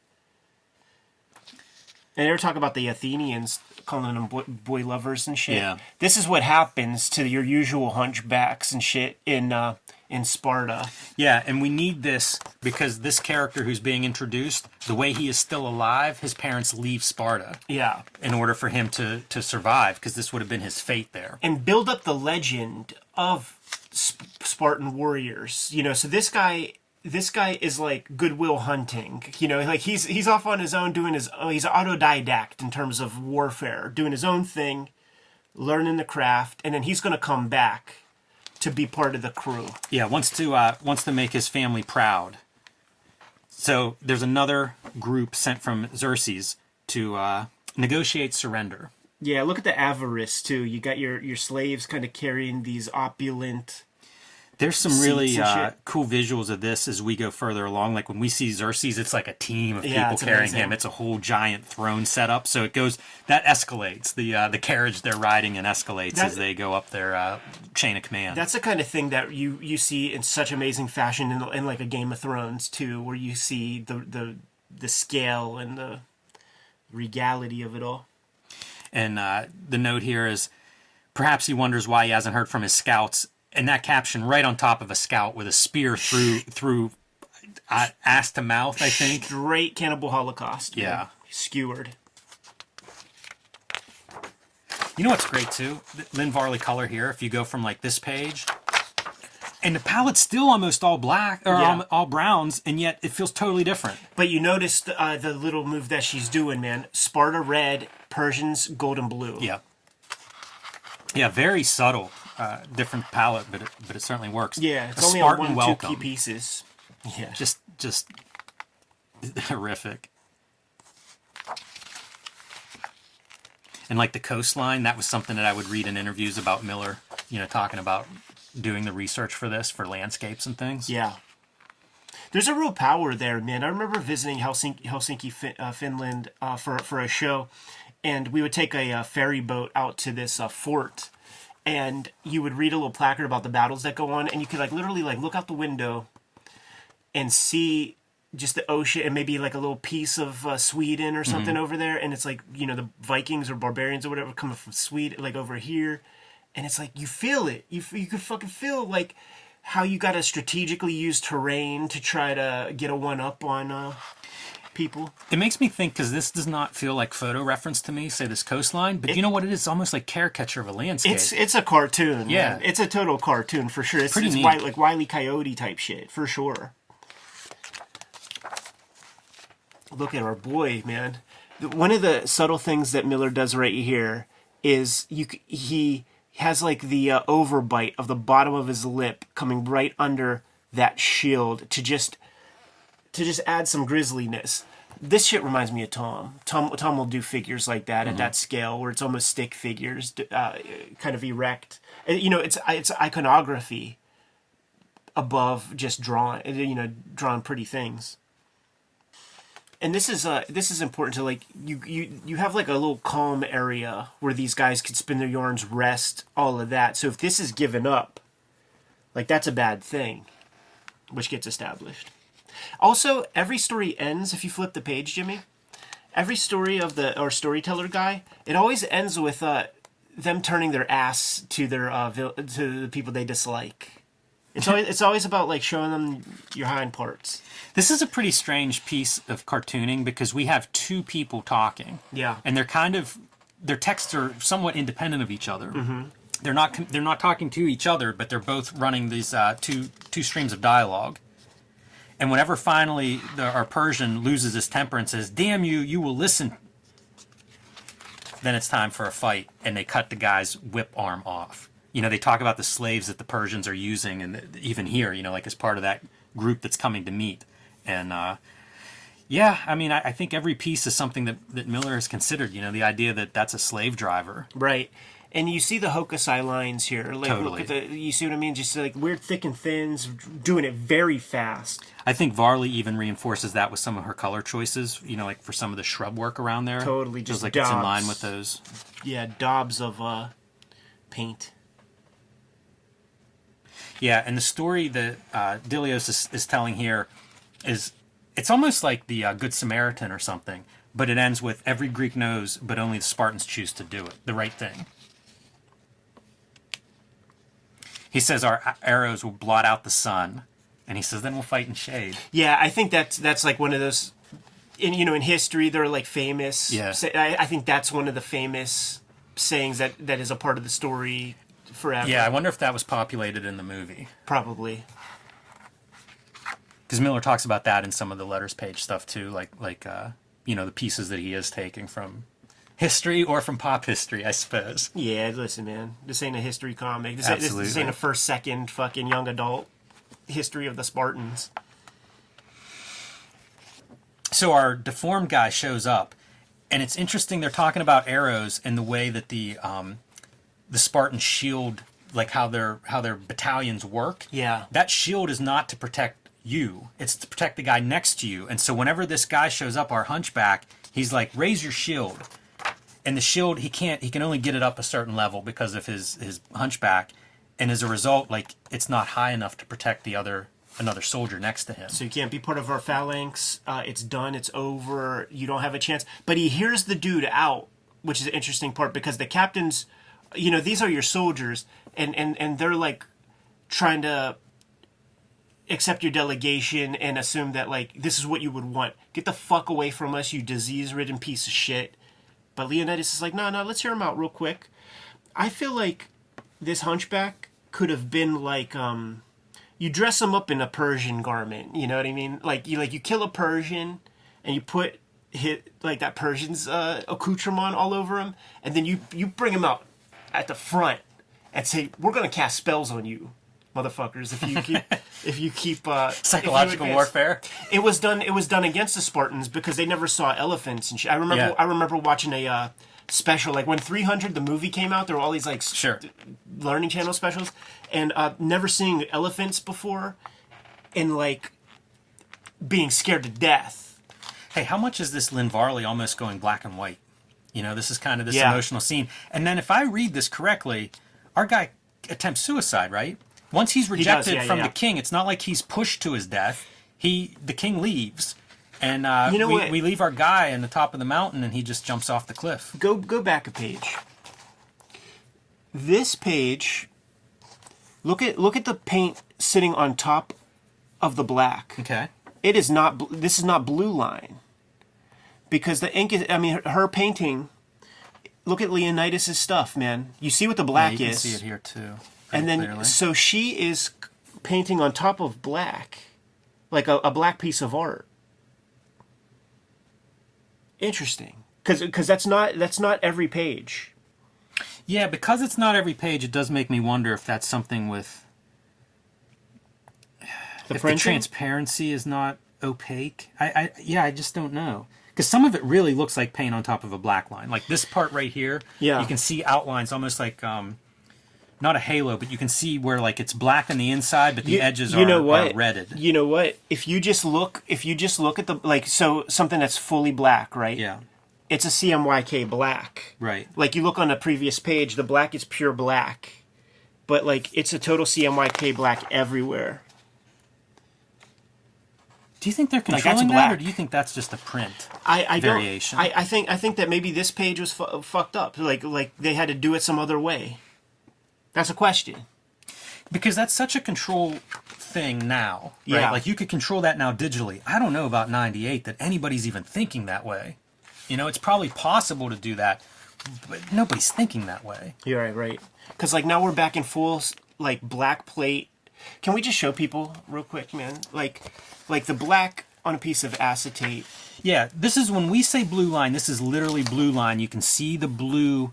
And they were talking about the Athenians calling them boy, boy lovers and shit. Yeah. This is what happens to your usual hunchbacks and shit in uh, in Sparta. Yeah, and we need this because this character who's being introduced, the way he is still alive, his parents leave Sparta Yeah. in order for him to to survive because this would have been his fate there. and build up the legend of Sp- Spartan warriors. You know, so this guy, this guy is like Goodwill Hunting. You know, like he's he's off on his own doing his he's autodidact in terms of warfare, doing his own thing, learning the craft, and then he's going to come back to be part of the crew. Yeah, wants to uh, wants to make his family proud. So there's another group sent from Xerxes to uh, negotiate surrender. Yeah, look at the avarice too. You got your your slaves kind of carrying these opulent. There's some really uh, cool visuals of this as we go further along. Like when we see Xerxes, it's like a team of Yeah, people carrying amazing. him. It's a whole giant throne setup. So it goes that escalates the uh, the carriage they're riding and escalates That- as they go up their uh, chain of command. That's the kind of thing that you you see in such amazing fashion in, in like a Game of Thrones too, where you see the the the scale and the regality of it all. And uh, the note here is perhaps he wonders why he hasn't heard from his scouts. And that caption right on top of a scout with a spear through through uh, ass to mouth, I think. Great cannibal holocaust. man. Yeah. skewered. You know what's great too? Lynn Varley color here. If you go from like this page, and the palette's still almost all black or Yeah. all, all browns, and yet it feels totally different. But you noticed uh, the little move that she's doing, man. Sparta red, Persians golden blue. Yeah. Yeah, very subtle, uh, different palette, but it, but it certainly works. yeah. It's A only Spartan on one welcome. two key pieces. Yeah, Just just horrific. And like the coastline, that was something that I would read in interviews about Miller. You know, talking about doing the research for this for landscapes and things. Yeah. There's a real power there, man. I remember visiting Helsinki, Helsinki fin- uh, Finland, uh, for for a show, and we would take a, uh ferry boat out to this uh, fort, and you would read a little placard about the battles that go on, and you could like literally like look out the window, and see just the ocean and maybe like a little piece of uh, Sweden or something over there, and it's like you know the Vikings or barbarians or whatever coming from Sweden, like over here, and it's like you feel it. You you could fucking feel like how you got to strategically use terrain to try to get a one up on uh, people. It makes me think because this does not feel like photo reference to me. Say this coastline, but you know what? It is almost like caricature of a landscape. It's it's a cartoon. Yeah. man. it's a total cartoon for sure. It's, Pretty it's neat. wi- like Wiley Coyote type shit for sure. Look at our boy, man. One of the subtle things that Miller does right here is you he has like the uh, overbite of the bottom of his lip coming right under that shield to just to just add some grisliness. This shit reminds me of Tom. Tom Tom will do figures like that at that scale where it's almost stick figures, uh, kind of erect. You know, it's it's iconography above just drawing. You know, drawing pretty things. And this is uh this is important to like you you you have like a little calm area where these guys could spin their yarns, rest, all of that. So if this is given up, like that's a bad thing, which gets established. Also, every story ends if you flip the page, Jimmy. Every story of the or storyteller guy, it always ends with uh, them turning their ass to their uh, vil- to the people they dislike. It's always it's always about like showing them your hind parts. This is a pretty strange piece of cartooning because we have two people talking. Yeah. And they're kind of their texts are somewhat independent of each other. Mm-hmm. They're not they're not talking to each other, but they're both running these uh, two two streams of dialogue. And whenever finally the, our Persian loses his temper and says, "Damn you, you will listen," then it's time for a fight, and they cut the guy's whip arm off. You know, they talk about the slaves that the Persians are using, and even here, you know, like as part of that group that's coming to meet. And uh, yeah, I mean, I, I think every piece is something that, that Miller has considered. You know, the idea that that's a slave driver. Right. And you see the Hokusai lines here. Like Totally. look at the you see what I mean? Just like weird thick and thins, doing it very fast. I think Varley even reinforces that with some of her color choices. You know, like for some of the shrub work around there. Totally, just like it's in line with those. Yeah, daubs of uh paint. Yeah, and the story that uh, Dilios is, is telling here is it's almost like the uh, Good Samaritan or something, but it ends with every Greek knows, but only the Spartans choose to do it, the right thing. He says our arrows will blot out the sun, and he says then we'll fight in shade. Yeah, I think that's that's like one of those. In you know, in history, they're like famous. Yeah. I, I think that's one of the famous sayings that that is a part of the story forever. Yeah, I wonder if that was populated in the movie. probably. because Miller talks about that in some of the letters page stuff too, like like uh, you know the pieces that he is taking from history or from pop history, I suppose. Yeah, listen, man. This ain't a history comic. This, ain't- this, this ain't a first, second, fucking young adult history of the Spartans. So our deformed guy shows up, and it's interesting. They're talking about arrows and the way that the um, the Spartan shield, like how their how their battalions work. Yeah. that shield is not to protect you; it's to protect the guy next to you. And so whenever this guy shows up, our hunchback, he's like, "Raise your shield." And the shield he can't he can only get it up a certain level because of his his hunchback and as a result like it's not high enough to protect the other another soldier next to him So you can't be part of our phalanx. Uh, it's done. It's over. You don't have a chance. But he hears the dude out, which is an interesting part because the captains, you know, these are your soldiers, and and and they're like trying to accept your delegation and assume that like this is what you would want. Get the fuck away from us, you disease-ridden piece of shit. But Leonidas is like, no, no, let's hear him out real quick. I feel like this hunchback could have been like um you dress him up in a Persian garment. You know what I mean? Like you like you kill a Persian, and you put hit like that Persian's uh, accoutrement all over him, and then you you bring him out at the front and say, "We're gonna cast spells on you, motherfuckers, if you keep if you keep uh, if you psychological warfare It was done. It was done against the Spartans because they never saw elephants and shit. I remember. Yeah. I remember watching a uh, special like when 300 the movie came out. There were all these like sure learning channel specials and uh, never seeing elephants before and like being scared to death hey how much is this lynn varley almost going black and white you know this is kind of this Yeah. emotional scene and then if i read this correctly our guy attempts suicide right once he's rejected yeah, from yeah, the king it's not like he's pushed to his death. He the king leaves and uh, You know we, what? we leave our guy on the top of the mountain and he just jumps off the cliff. Go go back a page. This page look at look at the paint sitting on top of the black. Okay. It is not this is not blue line. Because the ink is i mean her, her painting look at leonidas's stuff man. You see what the Yeah, black you can is? see it here too and then clearly. so she is painting on top of black like a, a black piece of art interesting because because that's not that's not every page Yeah, because it's not every page, it does make me wonder if that's something with the if the transparency is not opaque. I, I yeah, I just don't know because some of it really looks like paint on top of a black line. Like this part right here, Yeah. you can see outlines almost like um, not a halo, but you can see where like it's black on the inside, but the You- edges you are, know what are redded. you know what if you just look if you just look at the like so something that's fully black right Yeah, it's a cmyk black right. like you look on the previous page the black is pure black but like it's a total cmyk black everywhere Do you think they're controlling that, or do you think that's just a print? I, I don't. Variation. I, I think I think that maybe this page was fu- fucked up. Like like they had to do it some other way. That's a question. because that's such a control thing now right Yeah. like you could control that now digitally i don't know about 98 that anybody's even thinking that way you know it's probably possible to do that but nobody's thinking that way You're right, right. Because like now we're back in full like black plate. Can we just show people real quick, man? Like like the black on a piece of acetate. yeah this is when we say blue line this is literally blue line you can see the blue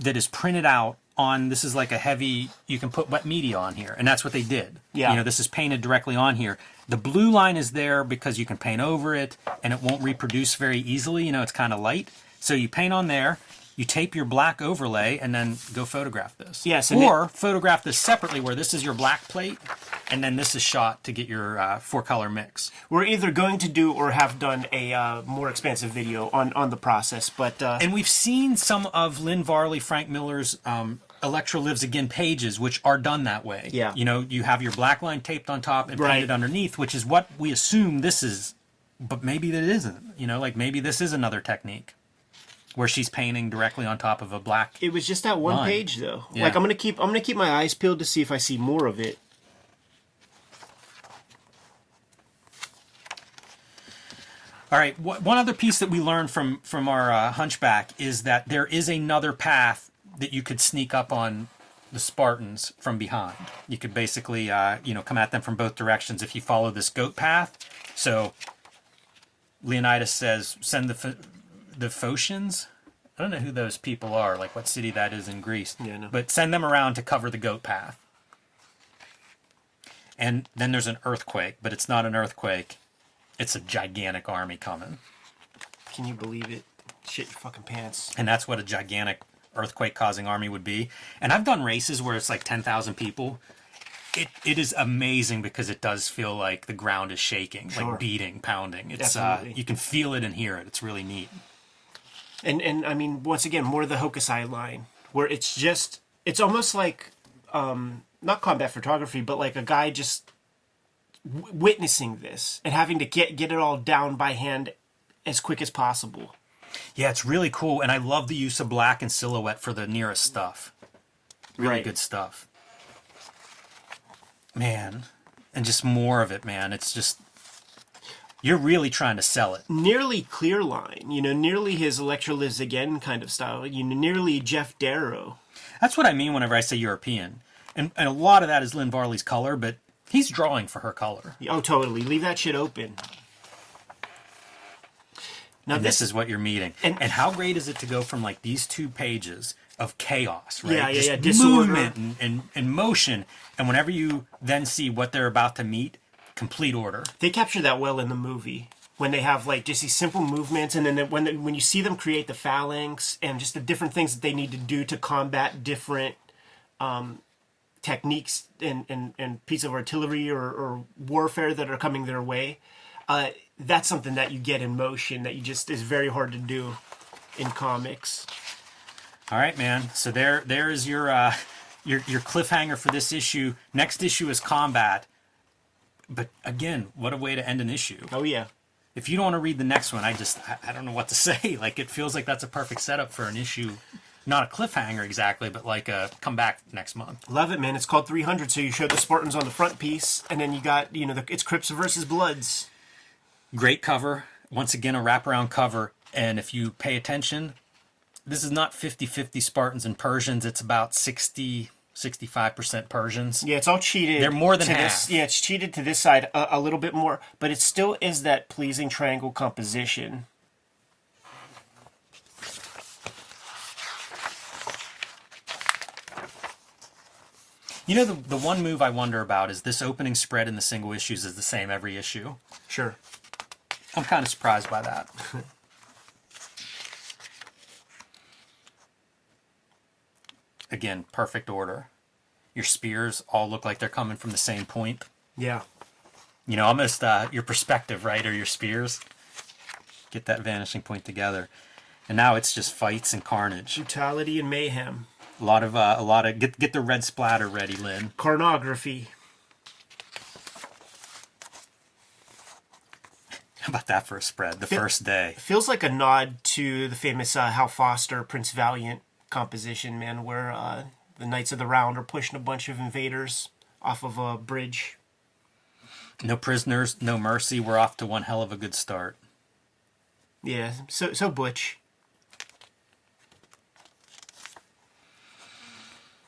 that is printed out on this is like a heavy you can put wet media on here. And that's what they did. Yeah. you know this is painted directly on here. The blue line is there because you can paint over it and it won't reproduce very easily. You know it's kind of light. So you paint on there you tape your black overlay and then go photograph this. Yes, and or photograph this separately where this is your black plate and then this is shot to get your uh, four color mix. We're either going to do or have done a uh, more expansive video on on the process, but uh, And we've seen some of Lynn Varley, Frank Miller's um, Elektra Lives Again pages, which are done that way. Yeah. You know, you have your black line taped on top and Right. painted underneath, which is what we assume this is but maybe that isn't. You know, like maybe this is another technique where she's painting directly on top of a black. It was just that one Line. page though. Yeah. Like I'm gonna keep I'm gonna keep my eyes peeled to see if I see more of it. All right. wh- One other piece that we learned from from our uh, Hunchback is that there is another path that you could sneak up on the Spartans from behind. You could basically, uh, you know, come at them from both directions if you follow this goat path. So Leonidas says, "Send the Ph- the Phocians." I don't know who those people are, like what city that is in Greece. Yeah, no. But send them around to cover the goat path. And then there's an earthquake, but it's not an earthquake. It's a gigantic army coming. Can you believe it? Shit your fucking pants. And that's what a gigantic earthquake causing army would be. And I've done races where it's like 10,000 people. It, it is amazing because it does feel like the ground is shaking, Sure. like beating, pounding. It's uh, you can feel it and hear it. It's really neat. And and I mean once again more the Hokusai line where it's just it's almost like um not combat photography but like a guy just w- witnessing this and having to get get it all down by hand as quick as possible. Yeah, it's really cool, and I love the use of black and silhouette for the nearest stuff. Really Right. good stuff. Man, and just more of it, man. It's just you're really trying to sell it. nearly clear line, you know, nearly his Elektra Lives Again kind of style, you know, nearly Geof Darrow. That's what I mean whenever I say European, and and a lot of that is Lynn Varley's color, but he's drawing for her color. Oh, totally. Leave that shit open. Now And this, this is what you're meeting. and- And, how great is it to go from like these two pages of chaos, right? Yeah, yeah, Just yeah, disorder. movement and, and, and motion. And whenever you then see what they're about to meet, complete order. they capture that well in the movie when they have like just these simple movements, and then when they, when you see them create the phalanx and just the different things that they need to do to combat different um, techniques and, and and pieces of artillery or, or warfare that are coming their way. Uh, that's something that you get in motion that you just is very hard to do in comics. All right, man. So there, there is your uh, your your cliffhanger for this issue. Next issue is combat. But again, what a way to end an issue. Oh yeah. If you don't want to read the next one, I just I, I don't know what to say. Like it feels like that's a perfect setup for an issue, not a cliffhanger exactly, but like a come back next month. Love it, man. It's called 300. So you show the Spartans on the front piece, and then you got, you know, the, it's Crips versus Bloods. Great cover. Once again, a wraparound cover. And if you pay attention, this is not 50 50 Spartans and Persians. It's about 60 65% Persians. Yeah, it's all cheated. They're more than to half. This, yeah, it's cheated to this side a, a little bit more, but it still is that pleasing triangle composition. You know, the, the one move I wonder about is this opening spread in the single issues is the same every issue. Sure. I'm kind of surprised by that. Again, perfect order. Your spears all look like they're coming from the same point. Yeah. You know, almost uh, your perspective, right, or your spears. Get that vanishing point together. And now it's just fights and carnage. Brutality and mayhem. A lot of, uh, a lot of, get, get the red splatter ready, Lynn. Carnography. How about that for a spread? The Feel- first day. Feels like a nod to the famous uh, Hal Foster Prince Valiant composition, man, where uh, the Knights of the Round are pushing a bunch of invaders off of a bridge. No prisoners, no mercy. We're off to one hell of a good start. Yeah, so so butch.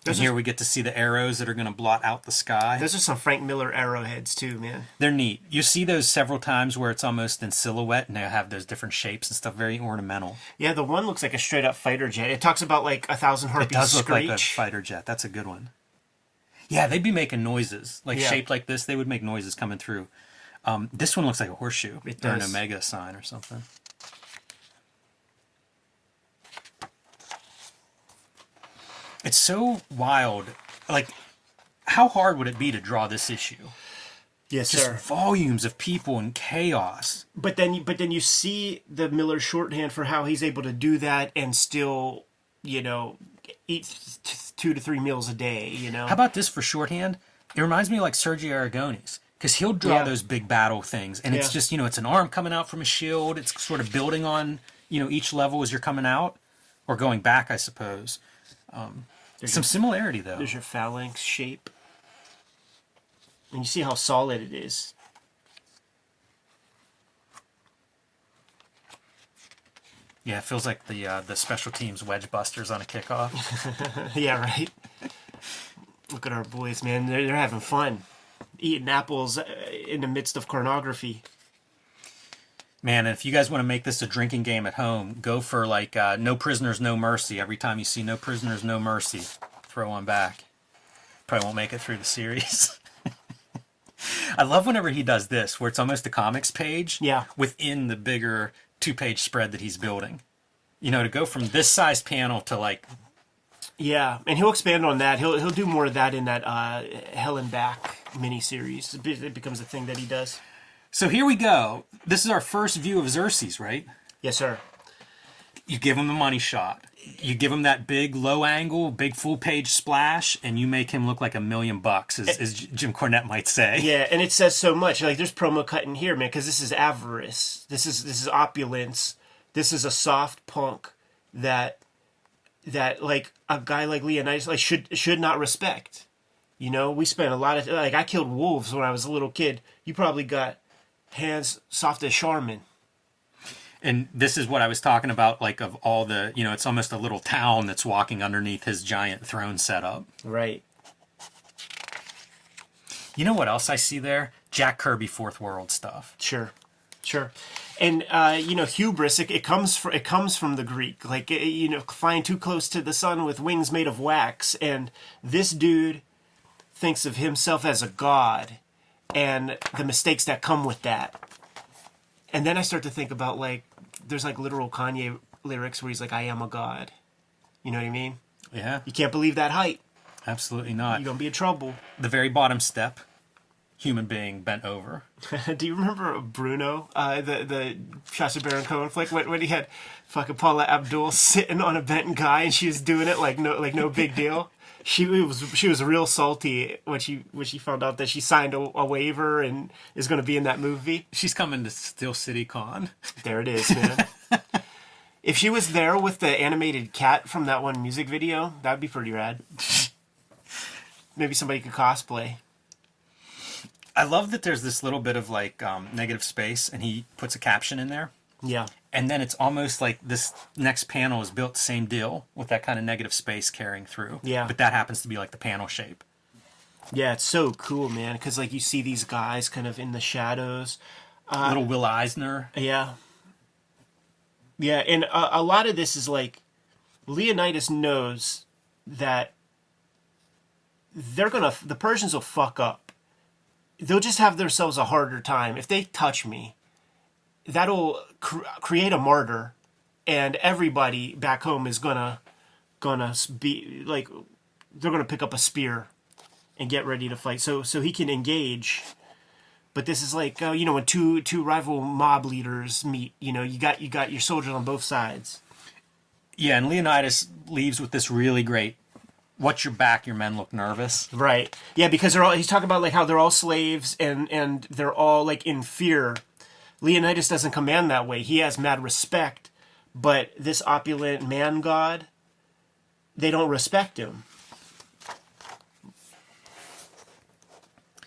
And here we get to see the arrows that are going to blot out the sky. those are some Frank Miller arrowheads too, man. They're neat. You see those several times where it's almost in silhouette and they have those different shapes and stuff, very ornamental. Yeah, the one looks like a straight up fighter jet. It talks about like a thousand It harpies does look screech. like a fighter jet. That's a good one. Yeah, they'd be making noises. Like Yeah. shaped like this, they would make noises coming through. Um, this one looks like a horseshoe It or an omega sign or something. It's so wild. Like, how hard would it be to draw this issue? yes, Just sir. volumes of people and chaos. But then, you, but then you see the Miller shorthand for how he's able to do that and still, you know, eat th- two to three meals a day. You know, How about this for shorthand? It reminds me of like Sergio Aragonés. because he'll draw Yeah. those big battle things, and it's just you know it's an arm coming out from a shield. It's sort of building on you know each level as you're coming out or going back, I suppose. Um, some similarity though. There's your phalanx shape. And you see how solid it is. Yeah, it feels like the uh, the special teams wedge busters on a kickoff. yeah, right. Look at our boys, man. They're, they're having fun. Eating apples uh, in the midst of pornography. Man, and if you guys want to make this a drinking game at home, go for like uh, no prisoners, no mercy. Every time you see no prisoners, no mercy, throw one back. Probably won't make it through the series. I love whenever he does this, where it's almost a comics page Yeah. within the bigger two page spread that he's building. You know, to go from this size panel to like, Yeah, and he'll expand on that. He'll he'll do more of that in that uh, Hell and Back miniseries. It becomes a thing that he does. So here we go. This is our first view of Xerxes, right? Yes, sir. You give him the money shot. You give him that big low angle, big full page splash, and you make him look like a million bucks, as, eh. as Jim Cornette might say. Yeah, and it says so much. Like there's promo cut in here, man, because this is avarice. This is this is opulence. This is a soft punk that that like a guy like Leonidas like should should not respect. You know, we spent a lot of like I killed wolves when I was a little kid. You probably got hands soft as Charmin. And this is what I was talking about, like of all the, you know, it's almost a little town that's walking underneath his giant throne setup. Right. You know what else I see there? Jack Kirby Fourth World stuff. Sure, sure, and uh, you know hubris. It, it comes from it comes from the Greek, like eh, you know, flying too close to the sun with wings made of wax. And this dude thinks of himself as a god, and the mistakes that come with that. And then I start to think about like there's like literal Kanye lyrics where he's like, "I am a god." You know what I mean? Yeah, You can't believe that height. absolutely not. You're gonna be in trouble. The very bottom step, human being bent over. Do you remember Bruno, uh, the the Sacha Baron Cohen flick, when, when he had fucking Paula Abdul sitting on a bent guy and she was doing it like no like no big deal. She was she was real salty when she when she found out that she signed a, a waiver and is going to be in that movie. She's coming to Steel City Con. There it is, man. if she was there with the animated cat from that one music video, that'd be pretty rad. Maybe somebody could cosplay. I love that there's this little bit of like um, negative space, and he puts a caption in there. Yeah. and then it's almost like this next panel is built same deal with that kind of negative space carrying through. Yeah. But that happens to be like the panel shape. Yeah, it's so cool, man. Because like you see these guys kind of in the shadows. Uh, Little Will Eisner. Yeah. Yeah, and a, a lot of this is like Leonidas knows that they're gonna the Persians will fuck up. They'll just have themselves a harder time if they touch me. That'll cr- create a martyr, and everybody back home is gonna gonna be like they're gonna pick up a spear and get ready to fight. So so he can engage but this is like uh, you know when two two rival mob leaders meet you know you got you got your soldiers on both sides Yeah, and Leonidas leaves with this really great. What's your back? Your men look nervous. right yeah because they're all he's talking about like how they're all slaves and and they're all like in fear leonidas doesn't command that way. He has mad respect but this opulent man god they don't respect him.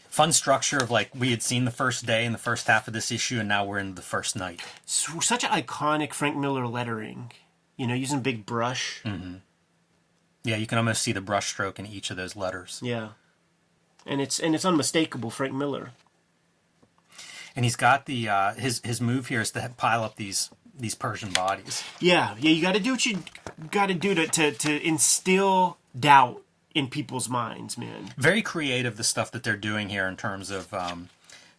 Fun structure of like we had seen the first day in the first half of this issue, and now we're in the first night. S- such an iconic frank miller lettering you know using big brush. Mm-hmm. Yeah, you can almost see the brushstroke in each of those letters. yeah. And it's and it's unmistakable frank miller And he's got the uh, his his move here is to pile up these these Persian bodies. Yeah, yeah, you got to do what you got to do to, to to instill doubt in people's minds, man. very creative the stuff that they're doing here in terms of um,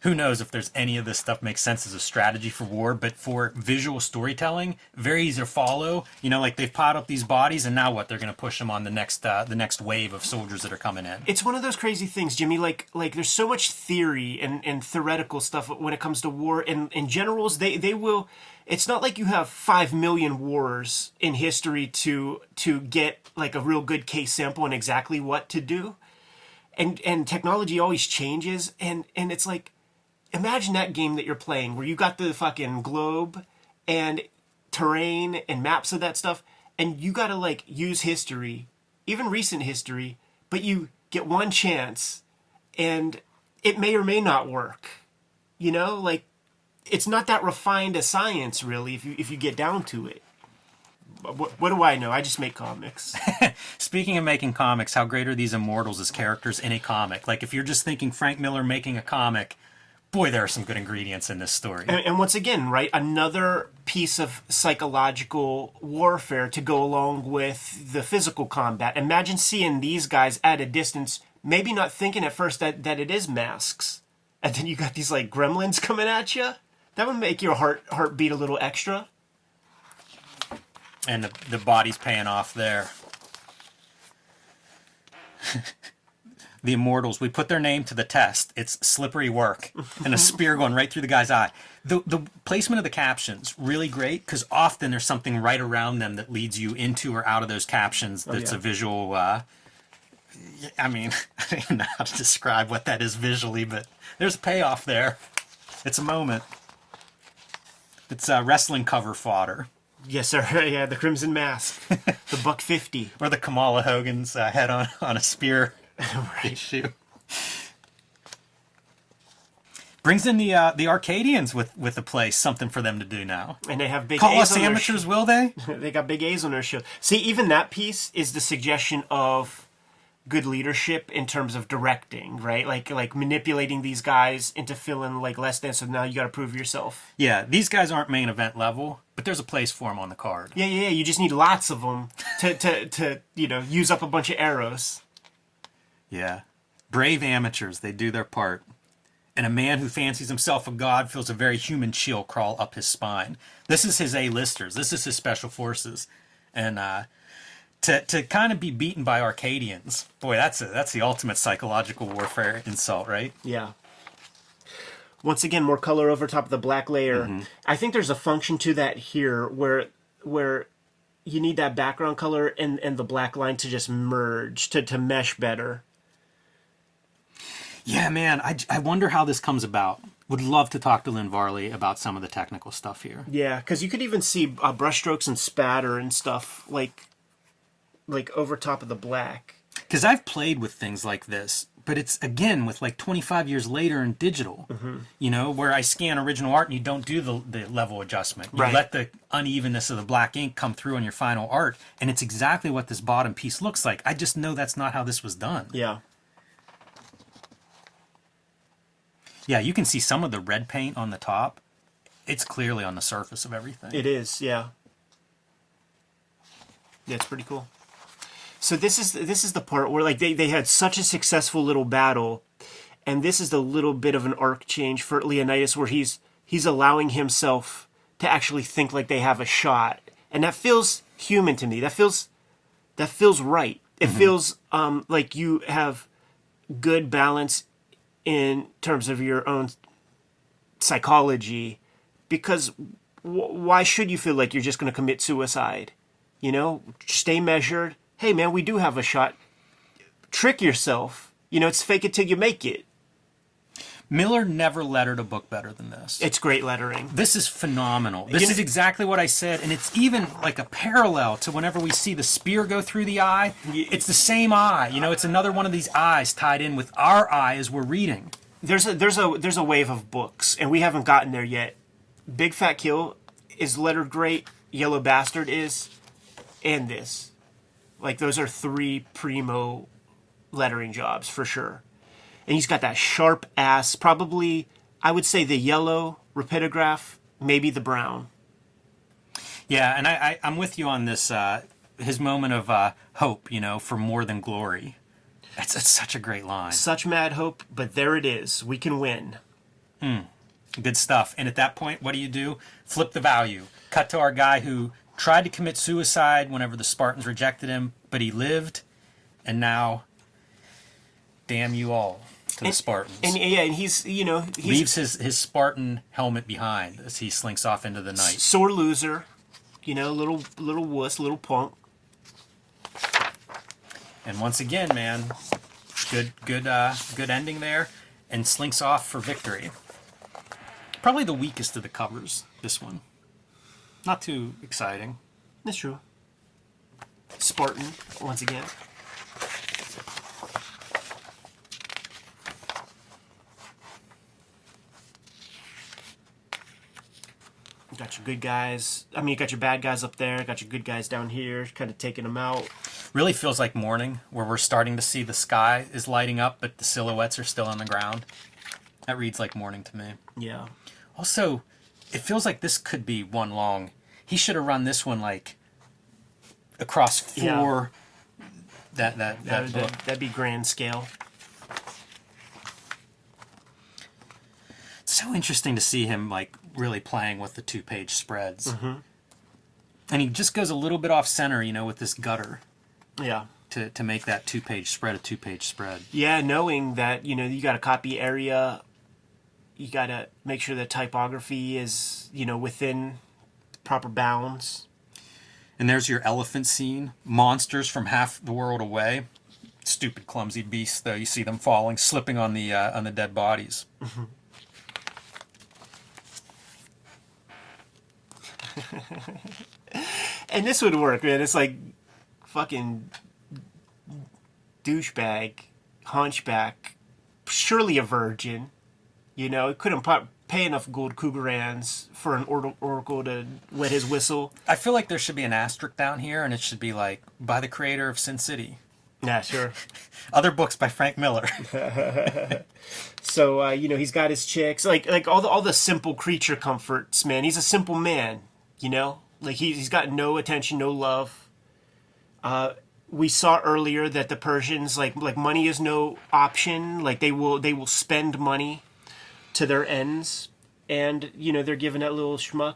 who knows if there's any of this stuff makes sense as a strategy for war but for visual storytelling very easy to follow you know like they've piled up these bodies and now what they're going to push them on the next uh, the next wave of soldiers that are coming in It's one of those crazy things, Jimmy. Like like there's so much theory and, and theoretical stuff when it comes to war. And, and generals, they they will. It's not like you have five million wars in history to to get like a real good case sample and exactly what to do. and and technology always changes and and it's like imagine that game that you're playing where you got the fucking globe and terrain and maps of that stuff and you got to like use history even recent history but you get one chance and it may or may not work you know? Like it's not that refined a science really if you if you get down to it. What, what do i know? I just make comics. Speaking of making comics, how great are these immortals as characters in a comic? Like, if you're just thinking Frank Miller making a comic, boy, there are some good ingredients in this story. and, and once again right another piece of psychological warfare to go along with the physical combat imagine seeing these guys at a distance maybe not thinking at first that that it is masks and then you got these like gremlins coming at you that would make your heart heart beat a little extra and the, the body's paying off there. the immortals, we put their name to the test. It's slippery work, and a spear going right through the guy's eye. The the placement of the captions really great because often there's something right around them that leads you into or out of those captions. That's yeah. a visual. Uh, I mean, I don't even know how to describe what that is visually, but there's a payoff there. It's a moment. It's uh, wrestling cover fodder. yes sir yeah the crimson mask the buck 50 or the Kamala Hogan's uh, head on, on a spear issue. Brings in the uh, the Arcadians with with the place, something for them to do now. and they have big Call A's us on their amateurs, will they? they got big A's on their show. See, even that piece is the suggestion of good leadership in terms of directing, right? Like like manipulating these guys into feeling like less than. So now you got to prove yourself. Yeah, these guys aren't main event level, but there's a place for them on the card. Yeah, yeah, yeah. You just need lots of them to to to you know use up a bunch of arrows. Yeah. Brave amateurs, they do their part. And a man who fancies himself a god feels a very human chill crawl up his spine. This is his A-listers. This is his special forces. And uh, to, to kind of be beaten by Arcadians, boy, that's a, that's the ultimate psychological warfare insult, right? Yeah. Once again, more color over top of the black layer. I think there's a function to that here where where you need that background color and, and the black line to just merge to, to mesh better. Yeah, man, I, I wonder how this comes about. Would love to talk to Lynn Varley about some of the technical stuff here. Yeah, because you could even see uh, brushstrokes and spatter and stuff like like over top of the black. Because I've played with things like this, but it's again with like 25 years later in digital, you know, where I scan original art and you don't do the, the level adjustment. You Right. let the unevenness of the black ink come through on your final art, and it's exactly what this bottom piece looks like. I just know that's not how this was done. Yeah. Yeah, you can see some of the red paint on the top. It's clearly on the surface of everything. It is, yeah. Yeah, it's pretty cool. So this is this is the part where like they, they had such a successful little battle, and this is the little bit of an arc change for Leonidas where he's he's allowing himself to actually think like they have a shot. And that feels human to me. That feels that feels right. It feels um like you have good balance in terms of your own psychology because w- why should you feel like you're just going to commit suicide? You know, stay measured. Hey, man, we do have a shot. Trick yourself. You know, it's fake it till you make it. Miller never lettered a book better than this. It's great lettering. This is phenomenal. This You know- is exactly what I said, and it's even like a parallel to whenever we see the spear go through the eye. It's the same eye. You know, it's another one of these eyes tied in with our eye as we're reading. There's a there's a there's a wave of books, and we haven't gotten there yet. Big Fat Kill is lettered great. Yellow Bastard is, and this, like those are three primo lettering jobs for sure. And he's got that sharp ass, probably I would say the yellow rapidograph, maybe the brown. Yeah, and I, I, I'm with you on this. Uh, his moment of uh, hope, you know, for more than glory. It's, it's such a great line. Such mad hope, but there it is. We can win. Good stuff. And at that point, what do you do? Flip the value. Cut to our guy who tried to commit suicide whenever the Spartans rejected him, but he lived, and now, damn you all to the Spartans. And yeah, and he's you know he's Leaves his, his Spartan helmet behind as he slinks off into the night. sore loser. You know, little little wuss, little punk. And once again, man, Good, good, uh, good ending there, and slinks off for victory. Probably the weakest of the covers. This one, not too exciting. That's true. Spartan, once again. Got your good guys. I mean, you got your bad guys up there. Got your good guys down here, kind of taking them out. Really feels like morning, where we're starting to see the sky is lighting up, but the silhouettes are still on the ground. That reads like morning to me. Yeah. Also, it feels like this could be one long. He should have run this one like across four. That that that, That, that, that'd be grand scale. It's so interesting to see him like really playing with the two page spreads. And he just goes a little bit off center, you know, with this gutter Yeah. to, to make that two page spread a two page spread. Yeah, knowing that, you know, you got a copy area, you got to make sure the typography is, you know, within proper bounds. And there's your elephant scene. Monsters from half the world away. Stupid, clumsy beasts, though. You see them falling, slipping on the uh, on the dead bodies. And this would work, man. It's like fucking douchebag, hunchback, surely a virgin. You know, he couldn't pa- pay enough gold cougarans for an or- oracle to wet his whistle. I feel like there should be an asterisk down here, and it should be like by the creator of Sin City. Yeah, sure. Other books by Frank Miller. So uh, you know he's got his chicks, like like all the all the simple creature comforts, man. He's a simple man, you know. Like he he's got no attention, no love. Uh, we saw earlier that the Persians like like money is no option. Like they will they will spend money to their ends, and you know they're giving that little schmuck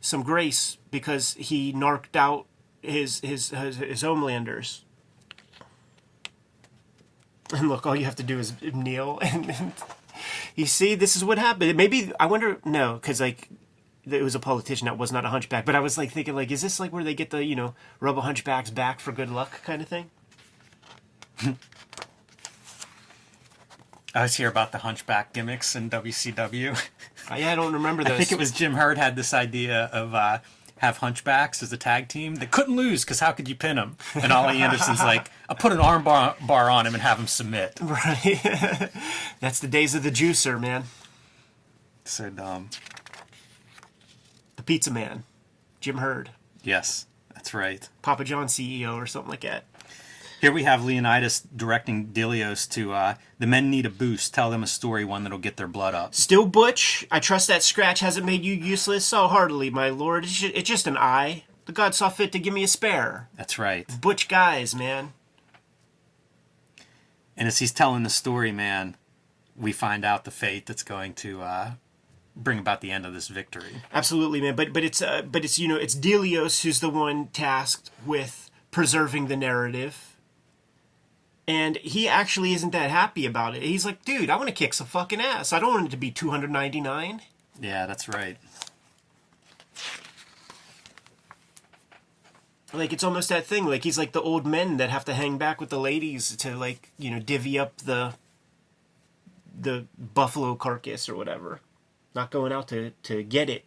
some grace because he narked out his his his, his homelanders. And look, all you have to do is kneel, and, and you see, this is what happened. Maybe I wonder. No, because like it was a politician that was not a hunchback. But I was like thinking, like, is this like where they get the you know rub a hunchback's back for good luck kind of thing? I was here about the hunchback gimmicks in WCW. Yeah, I don't remember those. I think it was Jim Herd had this idea of uh, have hunchbacks as a tag team that couldn't lose because how could you pin them? And Ole Anderson's like, I'll put an arm bar, bar on him and have him submit. right. That's the days of the juicer, man. So dumb. Pizza man, Jim Herd, Yes, that's right. Papa John CEO or something like that. Here we have Leonidas directing Dilios to uh, the men need a boost. Tell them a story, one that'll get their blood up. Still Butch, I trust that scratch hasn't made you useless so heartily, my lord. It's just, it's just an eye. The god saw fit to give me a spare. That's right. Butch guys, man. And as he's telling the story, man, we find out the fate that's going to uh, bring about the end of this victory. Absolutely, man. But but it's uh, but it's you know it's Dilios who's the one tasked with preserving the narrative, and he actually isn't that happy about it. He's like, dude, I want to kick some fucking ass. I don't want it to be two hundred ninety nine. Yeah, that's right. Like it's almost that thing. Like he's like the old men that have to hang back with the ladies to like you know divvy up the the buffalo carcass or whatever. Not going out to to get it.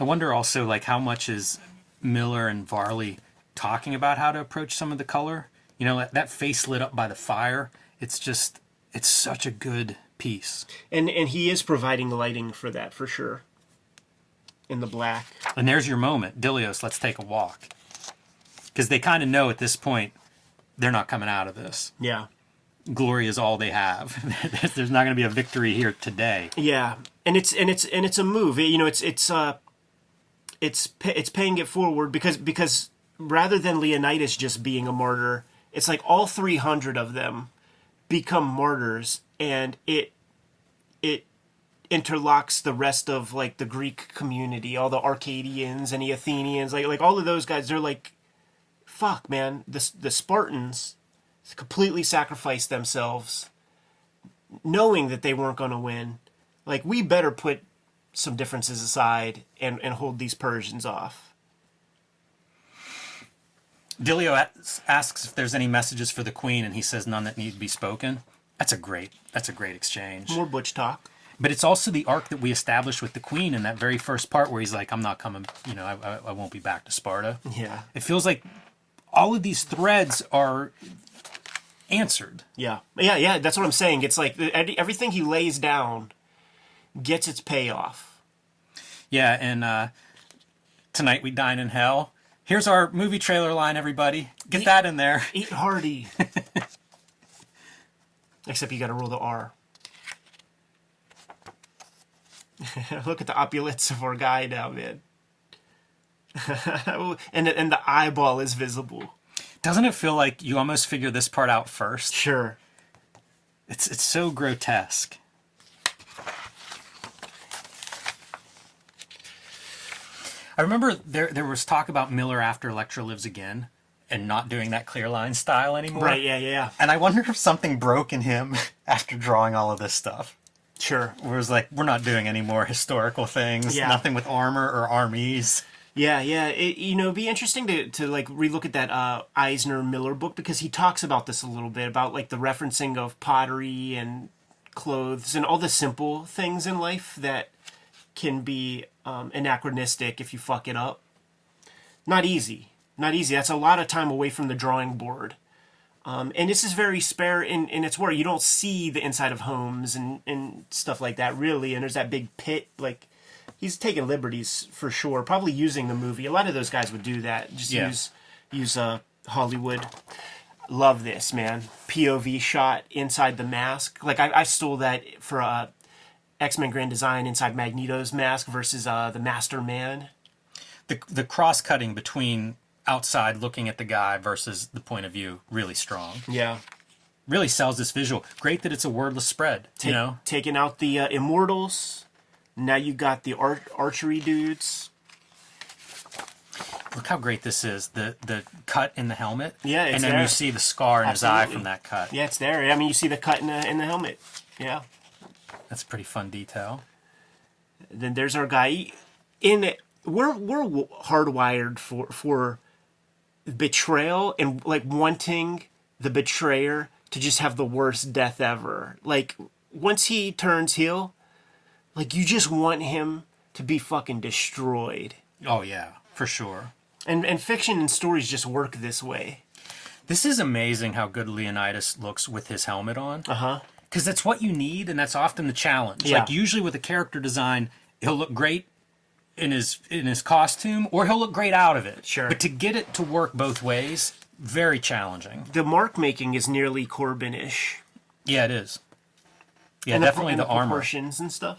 I wonder also, like, how much is Miller and Varley talking about how to approach some of the color? You know, that, that face lit up by the fire. It's just, it's such a good piece. And and he is providing lighting for that for sure. In the black. And there's your moment, Dilios. Let's take a walk, because they kind of know at this point they're not coming out of this. Yeah. Glory is all they have. there's not going to be a victory here today. Yeah, and it's and it's and it's a move. You know, it's it's uh, it's it's paying it forward because because rather than Leonidas just being a martyr, it's like all three hundred of them become martyrs, and it it interlocks the rest of like the Greek community, all the Arcadians and the Athenians, like like all of those guys. They're like, fuck, man, the the Spartans completely sacrificed themselves knowing that they weren't going to win like we better put some differences aside and, and hold these Persians off. Dilio asks if there's any messages for the queen, and he says none that need to be spoken. That's a great. That's a great exchange. More butch talk. But it's also the arc that we established with the queen in that very first part where he's like, "I'm not coming. You know, I, I, I won't be back to Sparta." Yeah. It feels like all of these threads are answered. Yeah. Yeah, yeah, that's what I'm saying. It's like everything he lays down gets its payoff. Yeah, and uh, tonight we dine in hell. Here's our movie trailer line, everybody. Get that in there. Eat hearty. Except you got to roll the R. Look at the opulence of our guy now, man. and and the eyeball is visible. Doesn't it feel like you almost figure this part out first? Sure. It's it's so grotesque. I remember there there was talk about Miller after Elektra Lives Again and not doing that clear line style anymore. Right. Yeah. Yeah. Yeah. And I wonder if something broke in him after drawing all of this stuff. Sure. Where it's like, we're not doing any more historical things, Yeah. nothing with armor or armies. Yeah, yeah. It, you know, it'd be interesting to, to like relook at that uh, Eisner Miller book because he talks about this a little bit about like the referencing of pottery and clothes and all the simple things in life that can be um, anachronistic if you fuck it up. Not easy. Not easy. That's a lot of time away from the drawing board. Um, and this is very spare in, in its work. You don't see the inside of homes and, and stuff like that, really. And there's that big pit. Like, he's taking liberties for sure. Probably using the movie. A lot of those guys would do that. Just Yeah. use use uh, Hollywood. Love this, man. POV shot inside the mask. Like, I, I stole that for uh, X Men Grand Design inside Magneto's mask versus uh, the Master Man. The, the cross cutting between outside looking at the guy versus the point of view, really strong. Yeah. Really sells this visual. Great that it's a wordless spread, you know? taking out the uh, immortals. Now you got the ar- archery dudes. Look how great this is. The the cut in the helmet. Yeah, it's And then there. you see the scar in his eye from that cut. Yeah, it's there. I mean, you see the cut in the in the helmet. Yeah. That's a pretty fun detail. Then there's our guy. In it, we're we're hardwired for for betrayal and like wanting the betrayer to just have the worst death ever. Like once he turns heel, like you just want him to be fucking destroyed. Oh yeah, for sure. And and fiction and stories just work this way. This is amazing how good Leonidas looks with his helmet on. Uh huh. Because that's what you need, and that's often the challenge. Yeah. Like usually with a character design, he'll look great in his in his costume, or he'll look great out of it. Sure. But to get it to work both ways, very challenging. The mark making is nearly Corben-ish. Yeah, it is. Yeah, And definitely and the, armor. proportions and stuff.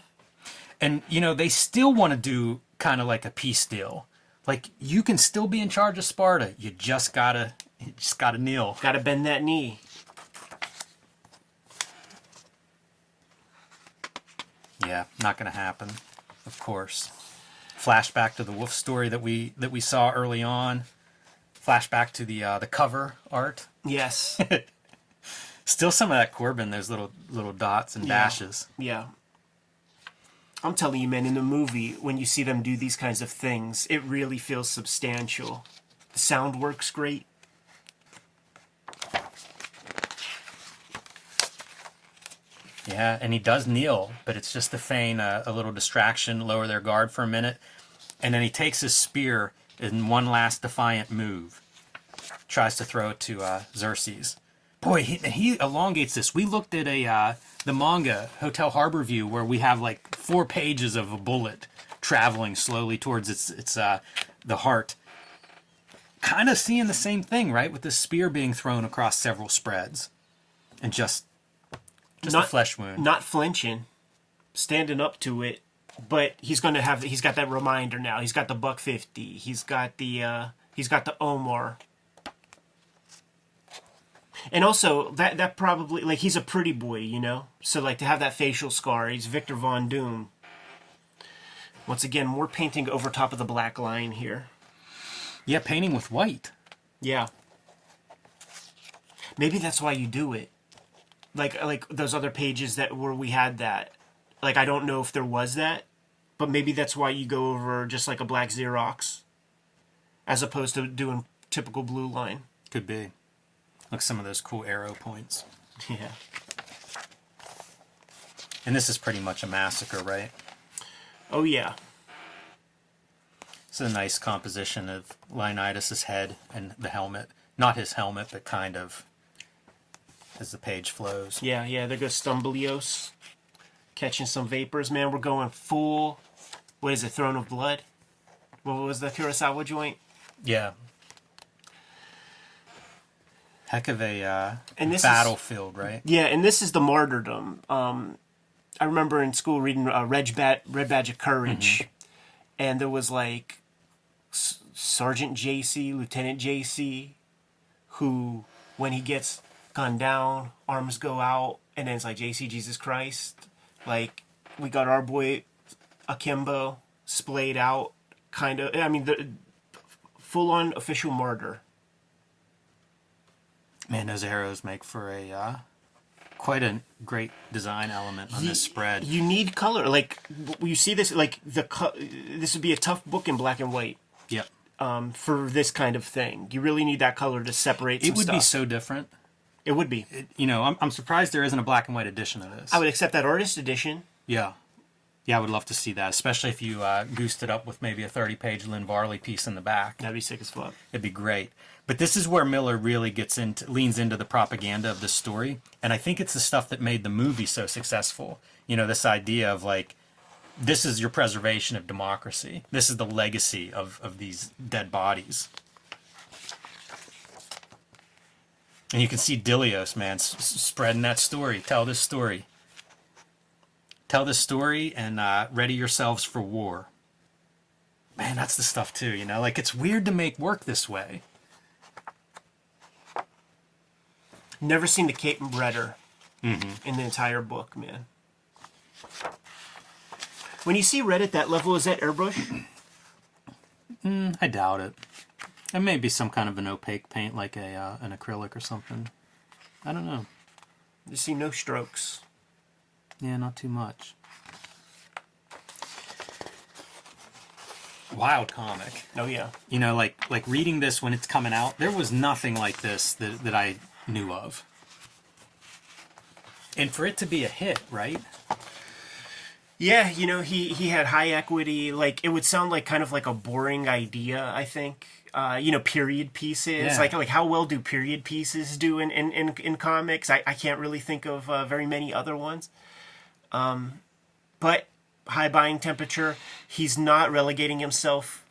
And you know, they still want to do kind of like a peace deal. Like you can still be in charge of Sparta. You just gotta you just gotta kneel. Got to bend that knee. Yeah, not gonna happen. Of course. Flashback to the wolf story that we that we saw early on. Flashback to the uh, the cover art. Yes. Still some of that Corben, those little little dots and Yeah. dashes. yeah. I'm telling you, man, in the movie, when you see them do these kinds of things, it really feels substantial. The sound works great. Yeah, and he does kneel, but it's just to feign a, a little distraction, lower their guard for a minute, and then he takes his spear in one last defiant move, tries to throw it to uh, Xerxes. Boy, he, he elongates this. We looked at a uh, the manga Hotel Harbor View where we have like four pages of a bullet traveling slowly towards its its uh, the heart. Kind of seeing the same thing, right? With the spear being thrown across several spreads, and just just a Not- flesh wound. Not flinching, standing up to it. But he's going to have. He's got that reminder now. He's got the buck fifty. He's got the. uh He's got the Omar. And also that that probably like he's a pretty boy, you know. So like to have that facial scar, he's Victor Von Doom. Once again, more painting over top of the black line here. Yeah, painting with white. Yeah. Maybe that's why you do it. Like like those other pages that where we had that. Like I don't know if there was that but maybe that's why you go over just like a black Xerox, as opposed to doing typical blue line. Could be. Look, some of those cool arrow points. Yeah. And this is pretty much a massacre, right? Oh yeah. It's a nice composition of Leonidas' head and the helmet. Not his helmet, but kind of as the page flows. Yeah, yeah. There goes Stumblios, catching some vapors. Man, we're going full. What is it? Throne of Blood. What was the Kurosawa joint? Yeah. Heck of a uh, And this is- battlefield, right? Yeah, and this is the martyrdom. Um, I remember in school reading uh, Red, Bat, Red Badge of Courage, and there was like S- Sergeant JC, Lieutenant JC, who, when he gets gunned down, arms go out, and then it's like JC, Jesus Christ. Like, we got our boy Akimbo splayed out, kind of. I mean, the full on official martyr. Man, those arrows make for a uh, quite a great design element on this spread. You need color. Like you see this, like the co- this would be a tough book in black and white Yep. um, for this kind of thing. You really need that color to separate. It would be so different. It would be. You know, I'm, I'm surprised there isn't a black and white edition of this. I would accept that artist edition. Yeah. Yeah, I would love to see that, especially if you uh, goosed it up with maybe a 30 page Lynn Varley piece in the back. That'd be sick as fuck. It'd be great. But this is where Miller really gets into leans into the propaganda of the story. And I think it's the stuff that made the movie so successful. You know, this idea of like this is your preservation of democracy. This is the legacy of, of these dead bodies. And you can see Dilios, man, s- spreading that story. Tell this story. Tell this story and uh, ready yourselves for war. Man, that's the stuff too, you know? Like, it's weird to make work this way. Never seen the Cape Redder Mm-hmm. in the entire book, man. When you see red at that level, is that airbrush? I doubt it. It may be some kind of an opaque paint, like a uh, an acrylic or something. I don't know. You see no strokes. Yeah, not too much. Wild comic. Oh yeah. You know, like like reading this when it's coming out, there was nothing like this that, that I knew of. And for it to be a hit, right? Yeah, you know, he he had high equity. Like it would sound like kind of like a boring idea. I think. Uh, you know, period pieces. Yeah. Like like how well do period pieces do in in in, in comics? I, I can't really think of uh, very many other ones. Um, but high buying temperature. He's not relegating himself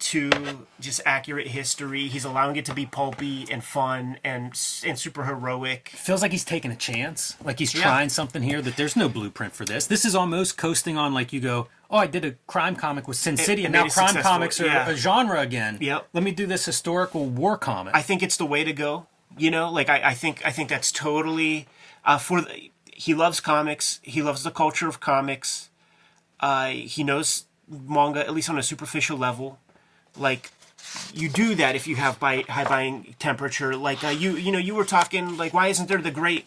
to just accurate history. He's allowing it to be pulpy and fun and and super heroic. feels like he's taking a chance. Like he's Yeah. trying something here that there's no blueprint for this. This is almost coasting on like you go, oh, I did a crime comic with Sin City, it and now crime successful, comics are yeah. a genre again. Yep. Let me do this historical war comic. I think it's the way to go. You know, like I, I think I think that's totally uh, for. The, he loves comics. He loves the culture of comics. Uh, he knows manga at least on a superficial level. Like you do that if you have high buying temperature. Like uh, you you know you were talking like why isn't there the great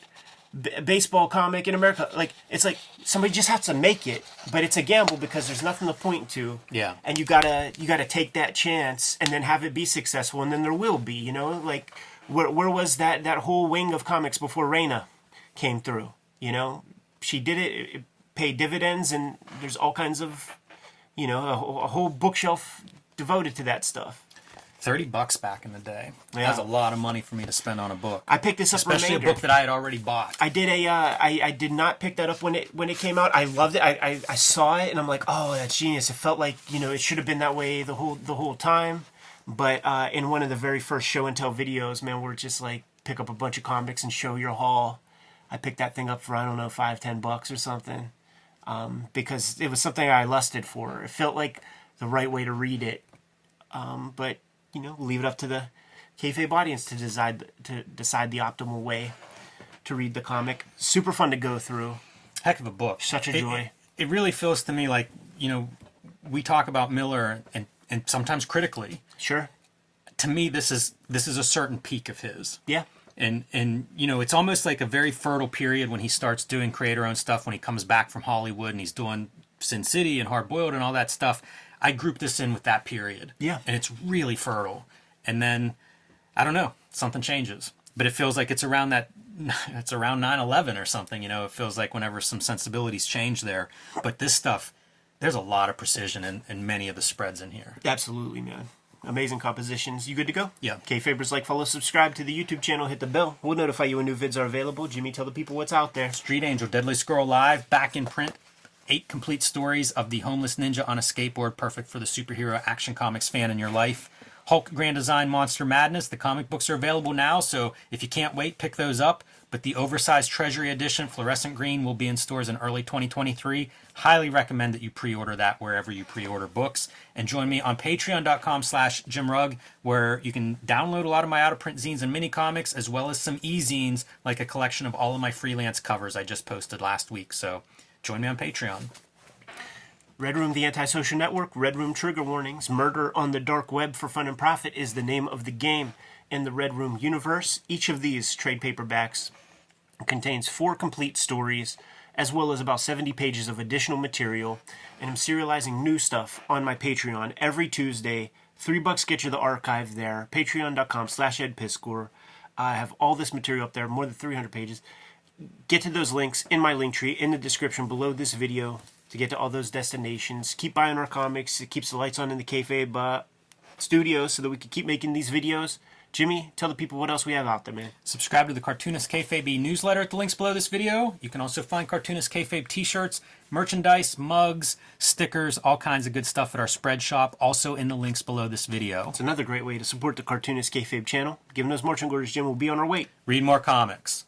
b- baseball comic in America? Like it's like somebody just has to make it, but it's a gamble because there's nothing to point to Yeah. and you gotta you gotta take that chance and then have it be successful and then there will be you know like where, where was that that whole wing of comics before Raina came through you know she did it, it paid dividends and there's all kinds of you know a, whole- a whole bookshelf devoted to that stuff Thirty bucks back in the day. Yeah. That's a lot of money for me to spend on a book, I picked this up especially remainder. a book that I had already bought. I did a. Uh, I I did not pick that up when it when it came out. I loved it. I, I I saw it and I'm like, oh, that's genius. It felt like you know it should have been that way the whole the whole time. But uh, in one of the very first show and tell videos, man, we're just like pick up a bunch of comics and show your haul. I picked that thing up for I don't know five ten bucks or something, um, because it was something I lusted for. It felt like the right way to read it. Um, but you know, leave it up to the kayfabe audience to decide to decide the optimal way to read the comic. Super fun to go through. Heck of a book. Such a It- joy. It, it really feels to me like you know we talk about Miller and and sometimes critically. Sure. To me, this is this is a certain peak of his. Yeah. And and you know it's almost like a very fertile period when he starts doing creator owned stuff when he comes back from hollywood and he's doing Sin City and Hard Boiled and all that stuff. I group this in with that period. Yeah. And it's really fertile. And then, I don't know, something changes. But it feels like it's around that, it's around 9 11 or something. You know, it feels like whenever some sensibilities change there. But this stuff, there's a lot of precision in, in many of the spreads in here. Absolutely, man. Amazing compositions. You good to go? Yeah. Kayfabers, like, follow, subscribe to the YouTube channel, hit the bell. We'll notify you when new vids are available. Jimmy, tell the people what's out there. Street Angel, Deadly Squirrel Live, back in print. Eight complete stories of the homeless ninja on a skateboard, perfect for the superhero action comics fan in your life. Hulk Grand Design Monster Madness. The comic books are available now, so if you can't wait, pick those up. But the oversized Treasury Edition, fluorescent green, will be in stores in early 2023. Highly recommend that you pre-order that wherever you pre-order books. And join me on patreon.com slash jimrugg, where you can download a lot of my out-of-print zines and mini comics, as well as some e-zines, like a collection of all of my freelance covers I just posted last week. So join me on Patreon. Red Room, the antisocial network, Red Room trigger warnings, murder on the dark web for fun and profit is the name of the game in the Red Room universe. Each of these trade paperbacks contains four complete stories, as well as about 70 pages of additional material, and I'm serializing new stuff on my Patreon every Tuesday. Three bucks get you the archive there. Patreon.com slash edpiscor. I have all this material up there, more than 300 pages. Get to those links in my link tree in the description below this video to get to all those destinations. Keep buying our comics. It keeps the lights on in the kayfabe uh, studio so that we can keep making these videos. Jimmy, tell the people what else we have out there, man. Subscribe to the Cartoonist Kayfabe newsletter at the links below this video. You can also find Cartoonist Kayfabe t-shirts, merchandise, mugs, stickers, all kinds of good stuff at our spread shop, also in the links below this video. It's another great way to support the Cartoonist Kayfabe channel. Giving those marching orders, Jim, will be on our way. Read more comics.